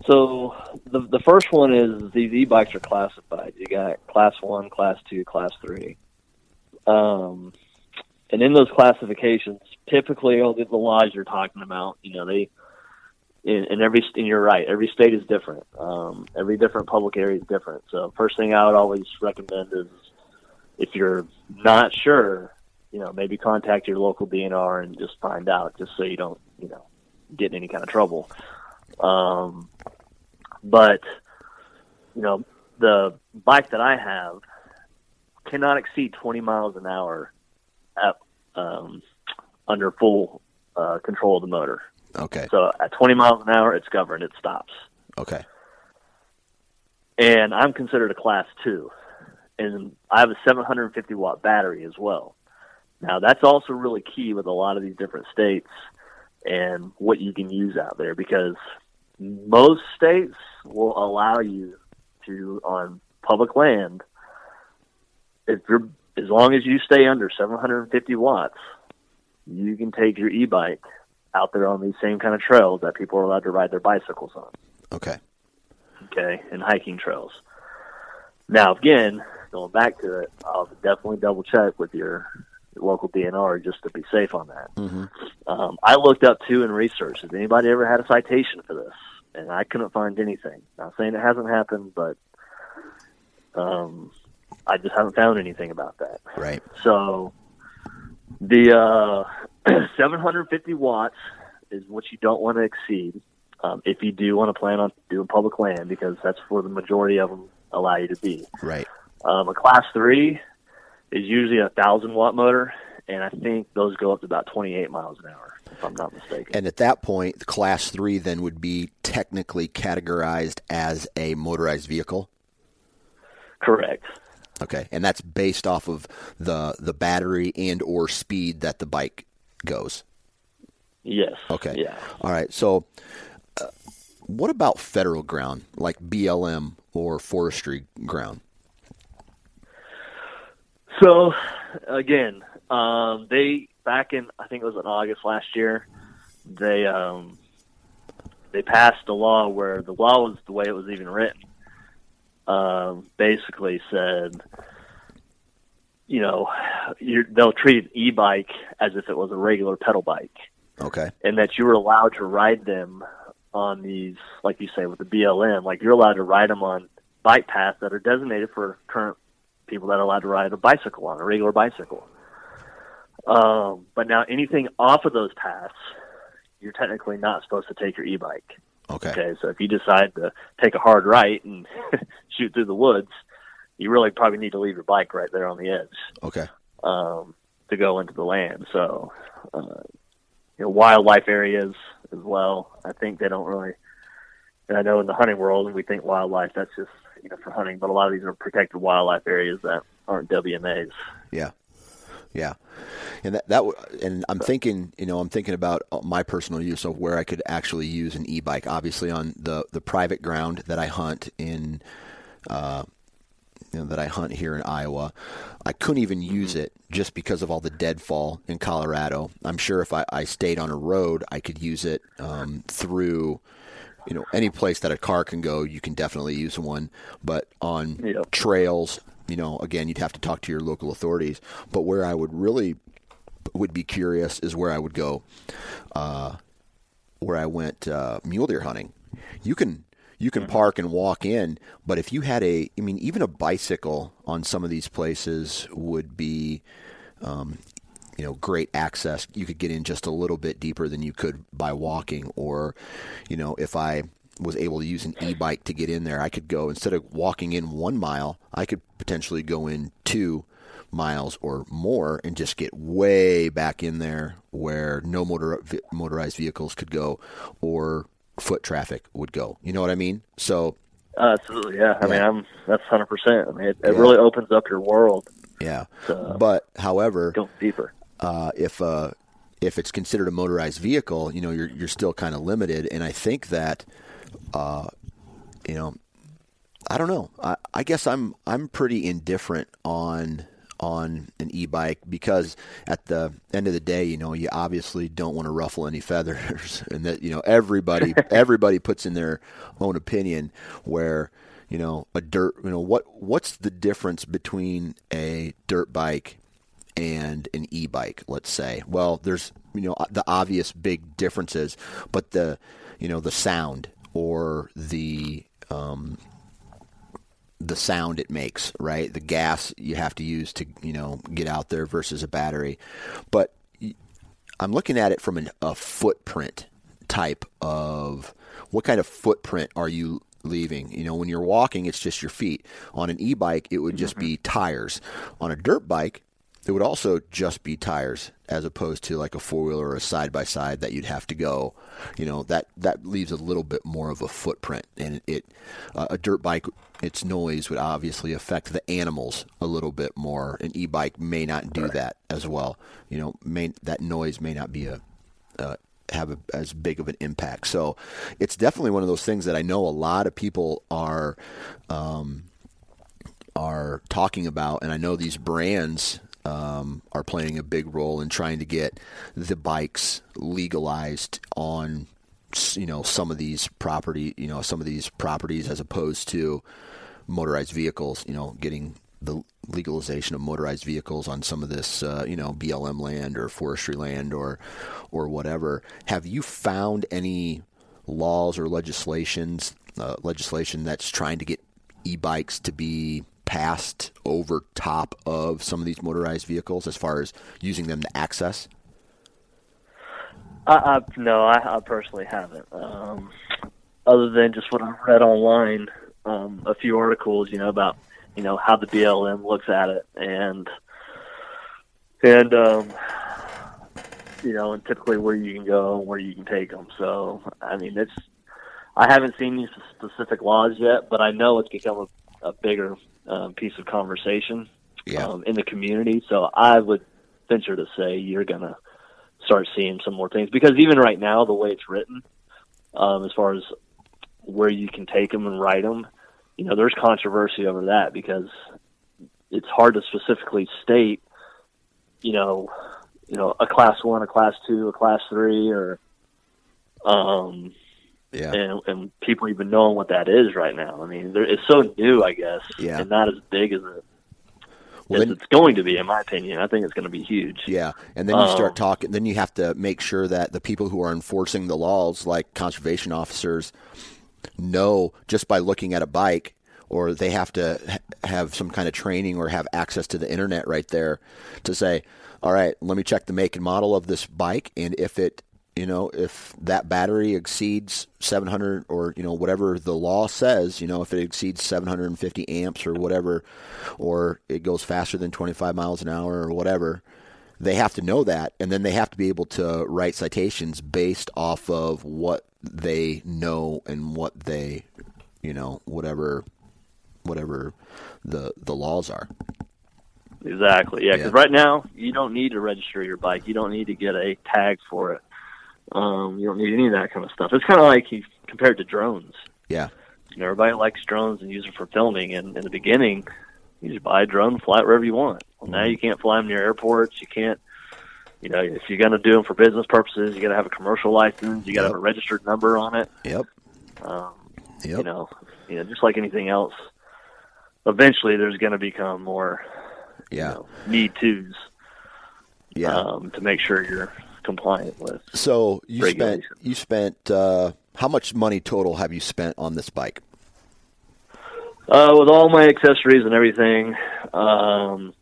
Speaker 2: So the the first one is these e-bikes are classified. You got class one, class two, class three. Um, and in those classifications, typically all the the laws you're talking about, you know, they in, in every and you're right, every state is different. Um, every different public area is different. So first thing I would always recommend is if you're not sure, you know, maybe contact your local DNR and just find out, just so you don't, you know, get in any kind of trouble. Um, but you know, the bike that I have cannot exceed 20 miles an hour at, um, under full uh, control of the motor.
Speaker 1: Okay.
Speaker 2: So at 20 miles an hour, it's governed; it stops.
Speaker 1: Okay.
Speaker 2: And I'm considered a class two, and I have a 750 watt battery as well. Now that's also really key with a lot of these different states and what you can use out there because most states will allow you to on public land if you're as long as you stay under 750 watts you can take your e-bike out there on these same kind of trails that people are allowed to ride their bicycles on
Speaker 1: Okay.
Speaker 2: okay and hiking trails now again going back to it i'll definitely double check with your local dnr just to be safe on that
Speaker 1: Mm-hmm.
Speaker 2: um, I looked up too and researched. Has anybody ever had a citation for this? And I couldn't find anything. Not saying it hasn't happened, but um, I just haven't found anything about that.
Speaker 1: Right.
Speaker 2: So the uh, [CLEARS THROAT] 750 watts is what you don't want to exceed um, if you do want to plan on doing public land because that's where the majority of them allow you to be.
Speaker 1: Right.
Speaker 2: Um, a class three is usually a thousand watt motor, and I think those go up to about 28 miles an hour, if I'm not mistaken.
Speaker 1: And at that point, the class three then would be technically categorized as a motorized vehicle.
Speaker 2: Correct.
Speaker 1: Okay, and that's based off of the the battery and or speed that the bike goes.
Speaker 2: Yes.
Speaker 1: Okay.
Speaker 2: Yeah.
Speaker 1: All right. So, uh, what about federal ground like BLM or forestry ground?
Speaker 2: So, again, um, they back in I think it was in August last year, they um, they passed a law where the law was the way it was even written. Um, basically said, you know, you're, they'll treat an e-bike as if it was a regular pedal bike.
Speaker 1: Okay.
Speaker 2: and that you were allowed to ride them on these, like you say, with the BLM. Like you're allowed to ride them on bike paths that are designated for current people that are allowed to ride a bicycle on a regular bicycle. Um, but now anything off of those paths, you're technically not supposed to take your e-bike.
Speaker 1: Okay.
Speaker 2: Okay, so if you decide to take a hard right and [LAUGHS] shoot through the woods, you really probably need to leave your bike right there on the edge.
Speaker 1: Okay.
Speaker 2: um, to go into the land. So, uh, you know, wildlife areas as well. I think they don't really. And I know in the hunting world, we think wildlife that's just you know for hunting, but a lot of these are protected wildlife areas that aren't WMAs.
Speaker 1: Yeah, yeah, and that that and I'm thinking, you know, I'm thinking about my personal use of where I could actually use an e-bike. Obviously, on the the private ground that I hunt in. Uh, you know, that I hunt here in Iowa. I couldn't even use it just because of all the deadfall in Colorado. I'm sure if I, I stayed on a road, I could use it um, through, you know, any place that a car can go. You can definitely use one, but on yep. trails, you know, again, you'd have to talk to your local authorities. But where I would really would be curious is where I would go, uh, where I went uh, mule deer hunting. You can you can mm-hmm. park and walk in. But if you had a, I mean, even a bicycle on some of these places would be, um, you know, great access. You could get in just a little bit deeper than you could by walking. Or, you know, if I was able to use an e-bike to get in there, I could go instead of walking in one mile, I could potentially go in two miles or more and just get way back in there where no motor motorized vehicles could go or foot traffic would go. You know what I mean? So
Speaker 2: uh, absolutely, yeah. I yeah. mean, I'm that's hundred percent. I mean, it, it yeah. really opens up your world.
Speaker 1: Yeah, so, but however,
Speaker 2: go deeper.
Speaker 1: Uh, if uh, if it's considered a motorized vehicle, you know, you're you're still kind of limited. And I think that, uh, you know, I don't know. I, I guess I'm I'm pretty indifferent on on an e-bike because at the end of the day, you know, you obviously don't want to ruffle any feathers, [LAUGHS] and that you know everybody [LAUGHS] everybody puts in their own opinion. Where you know a dirt, you know what what's the difference between a dirt bike and an e-bike? Let's say, well, there's you know the obvious big differences, but the you know the sound or the um, the sound it makes, right? The gas you have to use to, you know, get out there versus a battery. But I'm looking at it from an, a footprint type of what kind of footprint are you leaving? You know, when you're walking, it's just your feet. On an e-bike, it would just mm-hmm. be tires. On a dirt bike, it would also just be tires as opposed to like a four wheeler or a side by side that you'd have to go. You know that that leaves a little bit more of a footprint, and it uh, a dirt bike its noise would obviously affect the animals a little bit more. An e-bike may not do right. that as well. You know, may, that noise may not be a uh, have a, as big of an impact. So it's definitely one of those things that I know a lot of people are um, are talking about, and I know these brands um, are playing a big role in trying to get the bikes legalized on you know some of these property you know some of these properties as opposed to motorized vehicles you know getting the legalization of motorized vehicles on some of this uh, you know BLM land or forestry land or or whatever. Have you found any laws or legislations uh, legislation that's trying to get e-bikes to be passed over top of some of these motorized vehicles as far as using them to access?
Speaker 2: I, I no, I, I personally haven't. Um, other than just what I've read online, um, a few articles, you know, about you know how the BLM looks at it, and and um, you know, and typically where you can go and where you can take them. So, I mean, it's I haven't seen these specific laws yet, but I know it's become a, a bigger um, piece of conversation yeah. um, in the community. So I would venture to say you're going to start seeing some more things because even right now, the way it's written, um, as far as where you can take them and write them, you know, there's controversy over that because it's hard to specifically state, you know, you know, a class one, a class two, a class three, or, um, yeah. And, and people even knowing what that is right now. I mean, it's so new, I guess,
Speaker 1: yeah.
Speaker 2: and not as big as it well, then, it's going to be, in my opinion. I think it's going to be huge.
Speaker 1: Yeah, and then you um, start talking. Then you have to make sure that the people who are enforcing the laws, like conservation officers, know just by looking at a bike, or they have to ha- have some kind of training or have access to the internet right there to say, "All right, let me check the make and model of this bike, and if it you know, if that battery exceeds 700 or, you know, whatever the law says, you know, if it exceeds 750 amps or whatever, or it goes faster than 25 miles an hour or whatever, they have to know that. And then they have to be able to write citations based off of what they know and what they, you know, whatever, whatever the, the laws are.
Speaker 2: Exactly. Yeah, because
Speaker 1: Yeah.
Speaker 2: right now you don't need to register your bike. You don't need to get a tag for it. Um, you don't need any of that kind of stuff. It's kind of like you compared to drones.
Speaker 1: Yeah.
Speaker 2: You know, everybody likes drones and use them for filming. And in the beginning, you just buy a drone, fly it wherever you want. Well, now you can't fly them near airports. You can't. You know, if you're going to do them for business purposes, you got to have a commercial license. You got to
Speaker 1: Yep.
Speaker 2: have a registered number on it.
Speaker 1: Yep.
Speaker 2: Um,
Speaker 1: Yep.
Speaker 2: You know, you know, just like anything else, eventually there's going to become more
Speaker 1: yeah.
Speaker 2: you know, need tos
Speaker 1: yeah.
Speaker 2: um, to make sure you're compliant with.
Speaker 1: So you spent you spent uh, how much money total have you spent on this bike?
Speaker 2: Uh, with all my accessories and everything, um,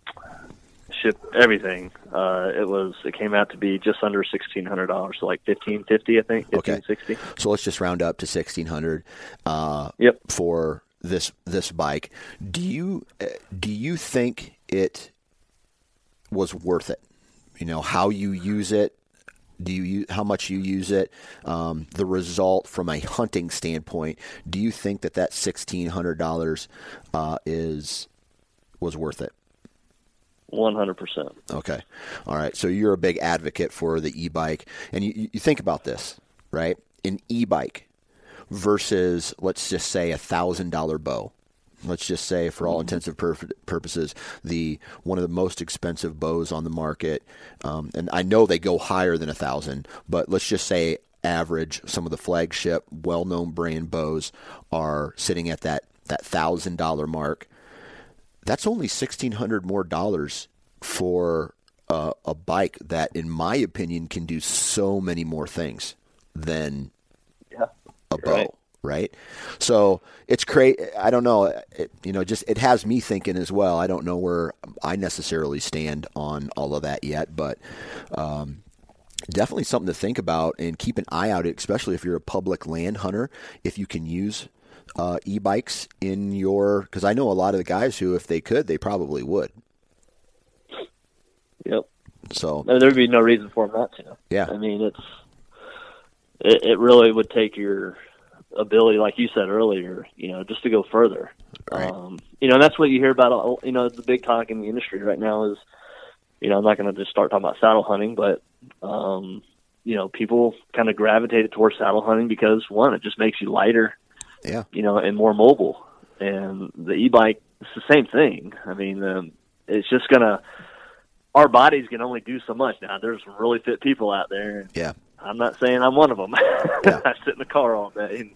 Speaker 2: ship everything. Uh, it was it came out to be just under sixteen hundred dollars, so like fifteen fifty, I think,
Speaker 1: Okay.
Speaker 2: fifteen sixty.
Speaker 1: So let's just round up to sixteen hundred uh,
Speaker 2: Yep.
Speaker 1: for this this bike. Do you uh, do you think it was worth it? You know how you use it. Do you u- how much you use it? Um, the result from a hunting standpoint. Do you think that that sixteen hundred dollars uh, is was worth it?
Speaker 2: One hundred percent.
Speaker 1: Okay. All right. So you're a big advocate for the e-bike, and you, you think about this, right? An e-bike versus, let's just say, a thousand dollar bow. Let's just say, for all intensive pur- purposes, the one of the most expensive bows on the market, um, and I know they go higher than a thousand, but let's just say average. Some of the flagship, well-known brand bows are sitting at that that thousand dollar mark that's only sixteen hundred more dollars for a, a bike that, in my opinion, can do so many more things than
Speaker 2: Yeah.
Speaker 1: a bow.
Speaker 2: right.
Speaker 1: Right. So it's crazy. I don't know. It, you know, just it has me thinking as well. I don't know where I necessarily stand on all of that yet, but um, definitely something to think about and keep an eye out, especially if you're a public land hunter. If you can use uh, e-bikes in your, because I know a lot of the guys who, if they could, they probably would.
Speaker 2: Yep.
Speaker 1: So
Speaker 2: mean, there'd be no reason for them not to.
Speaker 1: Yeah.
Speaker 2: I mean, it's it, it really would take your ability, like you said earlier, you know, just to go further.
Speaker 1: Right.
Speaker 2: Um, you know, and that's what you hear about. all- You know, the big talk in the industry right now is, you know, I'm not going to just start talking about saddle hunting, but um, you know, people kind of gravitated towards saddle hunting because one, it just makes you lighter,
Speaker 1: yeah,
Speaker 2: you know, and more mobile. And the e-bike, it's the same thing. I mean, um, it's just gonna. Our bodies can only do so much. Now, there's some really fit people out there, and
Speaker 1: yeah,
Speaker 2: I'm not saying I'm one of them. [LAUGHS]
Speaker 1: Yeah.
Speaker 2: I sit in the car all day, and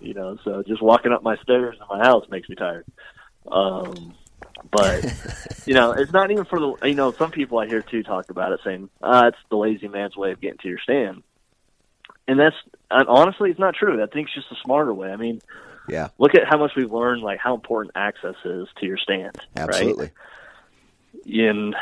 Speaker 2: you know, so just walking up my stairs in my house makes me tired. Um, but [LAUGHS] you know, it's not even for the. You know, some people I hear too talk about it, saying uh, it's the lazy man's way of getting to your stand, and that's and honestly, it's not true. I think it's just a smarter way. I mean,
Speaker 1: yeah,
Speaker 2: look at how much we've learned, like how important access is to your stand. Right?
Speaker 1: absolutely.
Speaker 2: and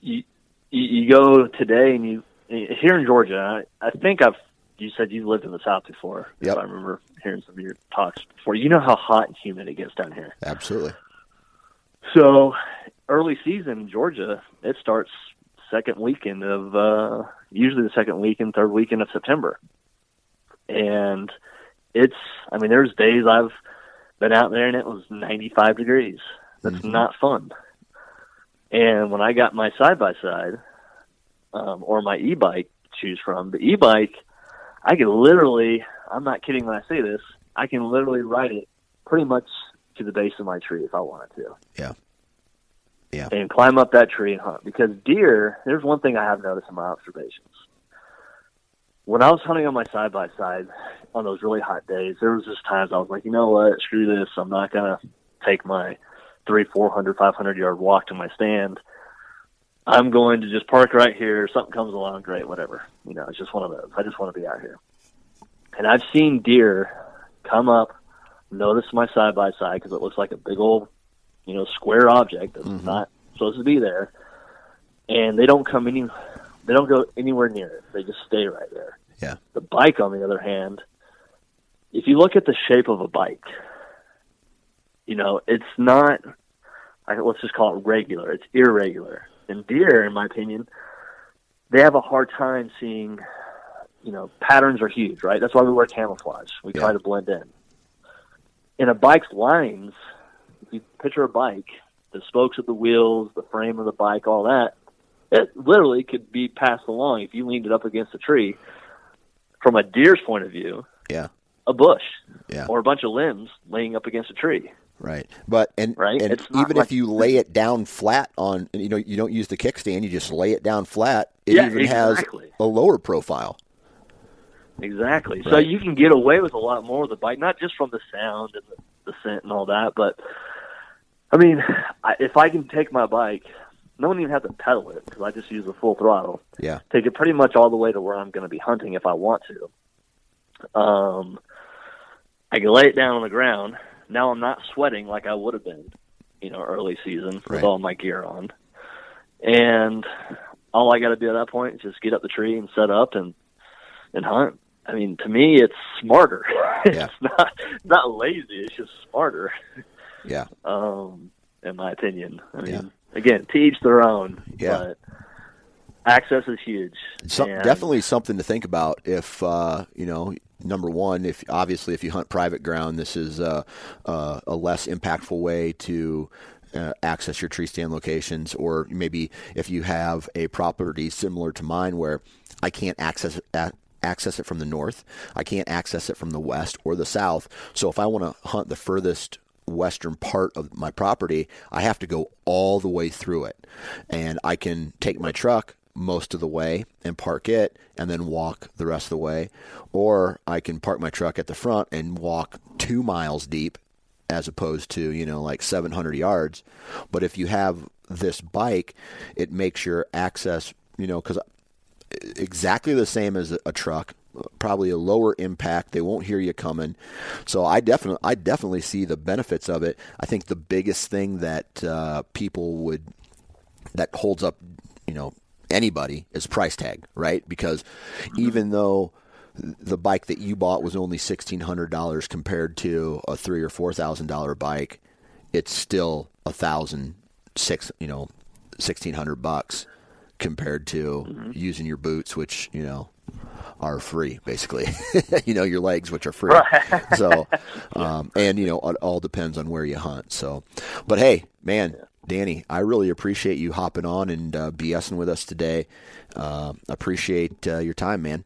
Speaker 2: you, you you go today and you here in Georgia. I, I think I've you said you lived in the South before.
Speaker 1: Yep.
Speaker 2: If I remember hearing some of your talks before. You know how hot and humid it gets down here.
Speaker 1: Absolutely.
Speaker 2: So early season in Georgia, it starts second weekend of uh, usually the second weekend, third weekend of September, and it's. I mean, there's days I've been out there and it was 95 degrees. That's
Speaker 1: Mhm.
Speaker 2: not fun. And when I got my side by side, um, or my e-bike, to choose from the e-bike, I can literally. I'm not kidding when I say this. I can literally ride it pretty much to the base of my tree if I wanted to
Speaker 1: Yeah. Yeah.
Speaker 2: and climb up that tree and hunt. Because deer, there's one thing I have noticed in my observations. When I was hunting on my side by side on those really hot days, there was just times I was like, you know what, screw this. I'm not gonna take my three, four hundred, five hundred yard walk to my stand. I'm going to just park right here. Something comes along, great, whatever. You know, it's just one of those. I just want to be out here. And I've seen deer come up, notice my side by side because it looks like a big old, you know, square object that's
Speaker 1: Mhm.
Speaker 2: not supposed to be there, and they don't come any, they don't go anywhere near it. They just stay right there.
Speaker 1: Yeah.
Speaker 2: The bike, on the other hand, if you look at the shape of a bike, you know, it's not, let's just call it regular, it's irregular. And deer, in my opinion, they have a hard time seeing, you know, patterns are huge, right? That's why we wear camouflage. We
Speaker 1: Yeah.
Speaker 2: try to blend in. In a bike's lines, if you picture a bike, the spokes of the wheels, the frame of the bike, all that, it literally could be passed along if you leaned it up against a tree. From a deer's point of view,
Speaker 1: Yeah.
Speaker 2: a bush
Speaker 1: Yeah.
Speaker 2: or a bunch of limbs laying up against a tree.
Speaker 1: Right. But and
Speaker 2: Right?
Speaker 1: and even
Speaker 2: like-
Speaker 1: if you lay it down flat on you know you don't use the kickstand, you just lay it down flat, it
Speaker 2: Yeah,
Speaker 1: even
Speaker 2: exactly.
Speaker 1: has a lower profile.
Speaker 2: Exactly. So you can get away with a lot more with the bike, not just from the sound and the, the scent and all that, but I mean, I, if I can take my bike, no one even have to pedal it because I just use the full throttle.
Speaker 1: Yeah.
Speaker 2: Take it pretty much all the way to where I'm going to be hunting if I want to. Um, I can lay it down on the ground. Now I'm not sweating like I would have been, you know, early season with
Speaker 1: Right.
Speaker 2: all my gear on, and all I got to do at that point is just get up the tree and set up and and hunt. I mean, to me, it's smarter. [LAUGHS]
Speaker 1: Yeah.
Speaker 2: it's not not lazy. It's just smarter,
Speaker 1: Yeah.
Speaker 2: um, in my opinion. I mean,
Speaker 1: Yeah.
Speaker 2: again, to each their own.
Speaker 1: Yeah.
Speaker 2: But access is huge.
Speaker 1: Some, definitely something to think about if uh, you know number one if obviously if you hunt private ground this is uh, uh, a less impactful way to uh, access your tree stand locations or maybe if you have a property similar to mine where I can't access it access it from the north I can't access it from the west or the south so if I want to hunt the furthest western part of my property, I have to go all the way through it. And I can take my truck most of the way and park it and then walk the rest of the way. Or I can park my truck at the front and walk two miles deep as opposed to, you know, like 700 yards. But if you have this bike, it makes your access, you know, because exactly the same as a truck probably a lower impact they won't hear you coming so i definitely i definitely see the benefits of it i think the biggest thing that uh, people would that holds up you know anybody is price tag right? Because even though the bike that you bought was only $1600 compared to a three or four thousand dollar bike it's still a thousand six you know 1600 bucks compared to using your boots which you know are free basically. [LAUGHS] You know your legs which are free. So [LAUGHS] um, and you know it all depends on where you hunt. So but hey man danny i really appreciate you hopping on and uh, bsing with us today uh, appreciate uh, your time man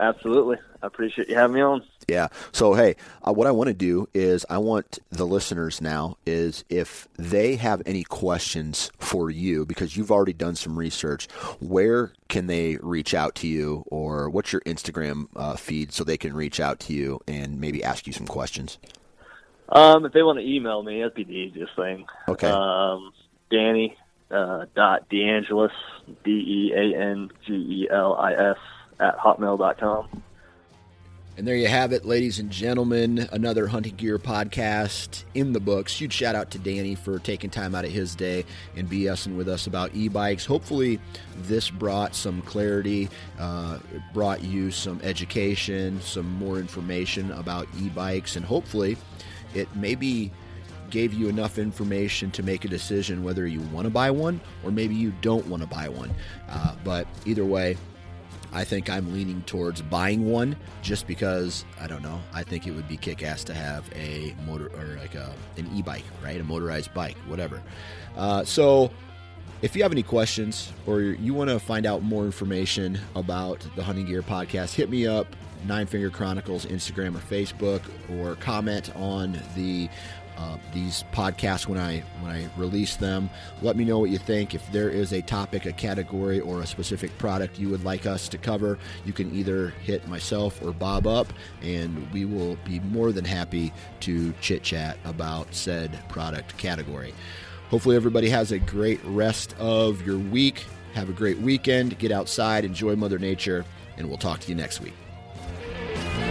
Speaker 2: Absolutely. I appreciate you having me on.
Speaker 1: yeah. So hey, uh, what I want to do is I want the listeners now is if they have any questions for you because you've already done some research, where can they reach out to you, or what's your Instagram uh, feed so they can reach out to you and maybe ask you some questions?
Speaker 2: Um, if they want to email me, that'd be the easiest thing.
Speaker 1: Okay.
Speaker 2: Um, Danny uh, dot DeAngelis D E A N G E L I S at hotmail.com.
Speaker 1: And there you have it, ladies and gentlemen. Another hunting gear podcast in the books. Huge shout out to Danny for taking time out of his day and BSing with us about e bikes. Hopefully, this brought some clarity, uh, it brought you some education, some more information about e bikes, and hopefully, it maybe gave you enough information to make a decision whether you want to buy one or maybe you don't want to buy one. Uh, but either way, I think I'm leaning towards buying one just because I don't know. I think it would be kick ass to have a motor or like a, an e bike, right? A motorized bike, whatever. Uh, so, if you have any questions or you want to find out more information about the Hunting Gear Podcast, hit me up, Nine Finger Chronicles, Instagram or Facebook, or comment on the uh, these podcasts when I when I release them. Let me know what you think. If there is a topic, a category, or a specific product you would like us to cover, you can either hit myself or Bob up, and we will be more than happy to chit chat about said product category. Hopefully, everybody has a great rest of your week. Have a great weekend. Get outside, enjoy Mother Nature, and we'll talk to you next week. Thank you.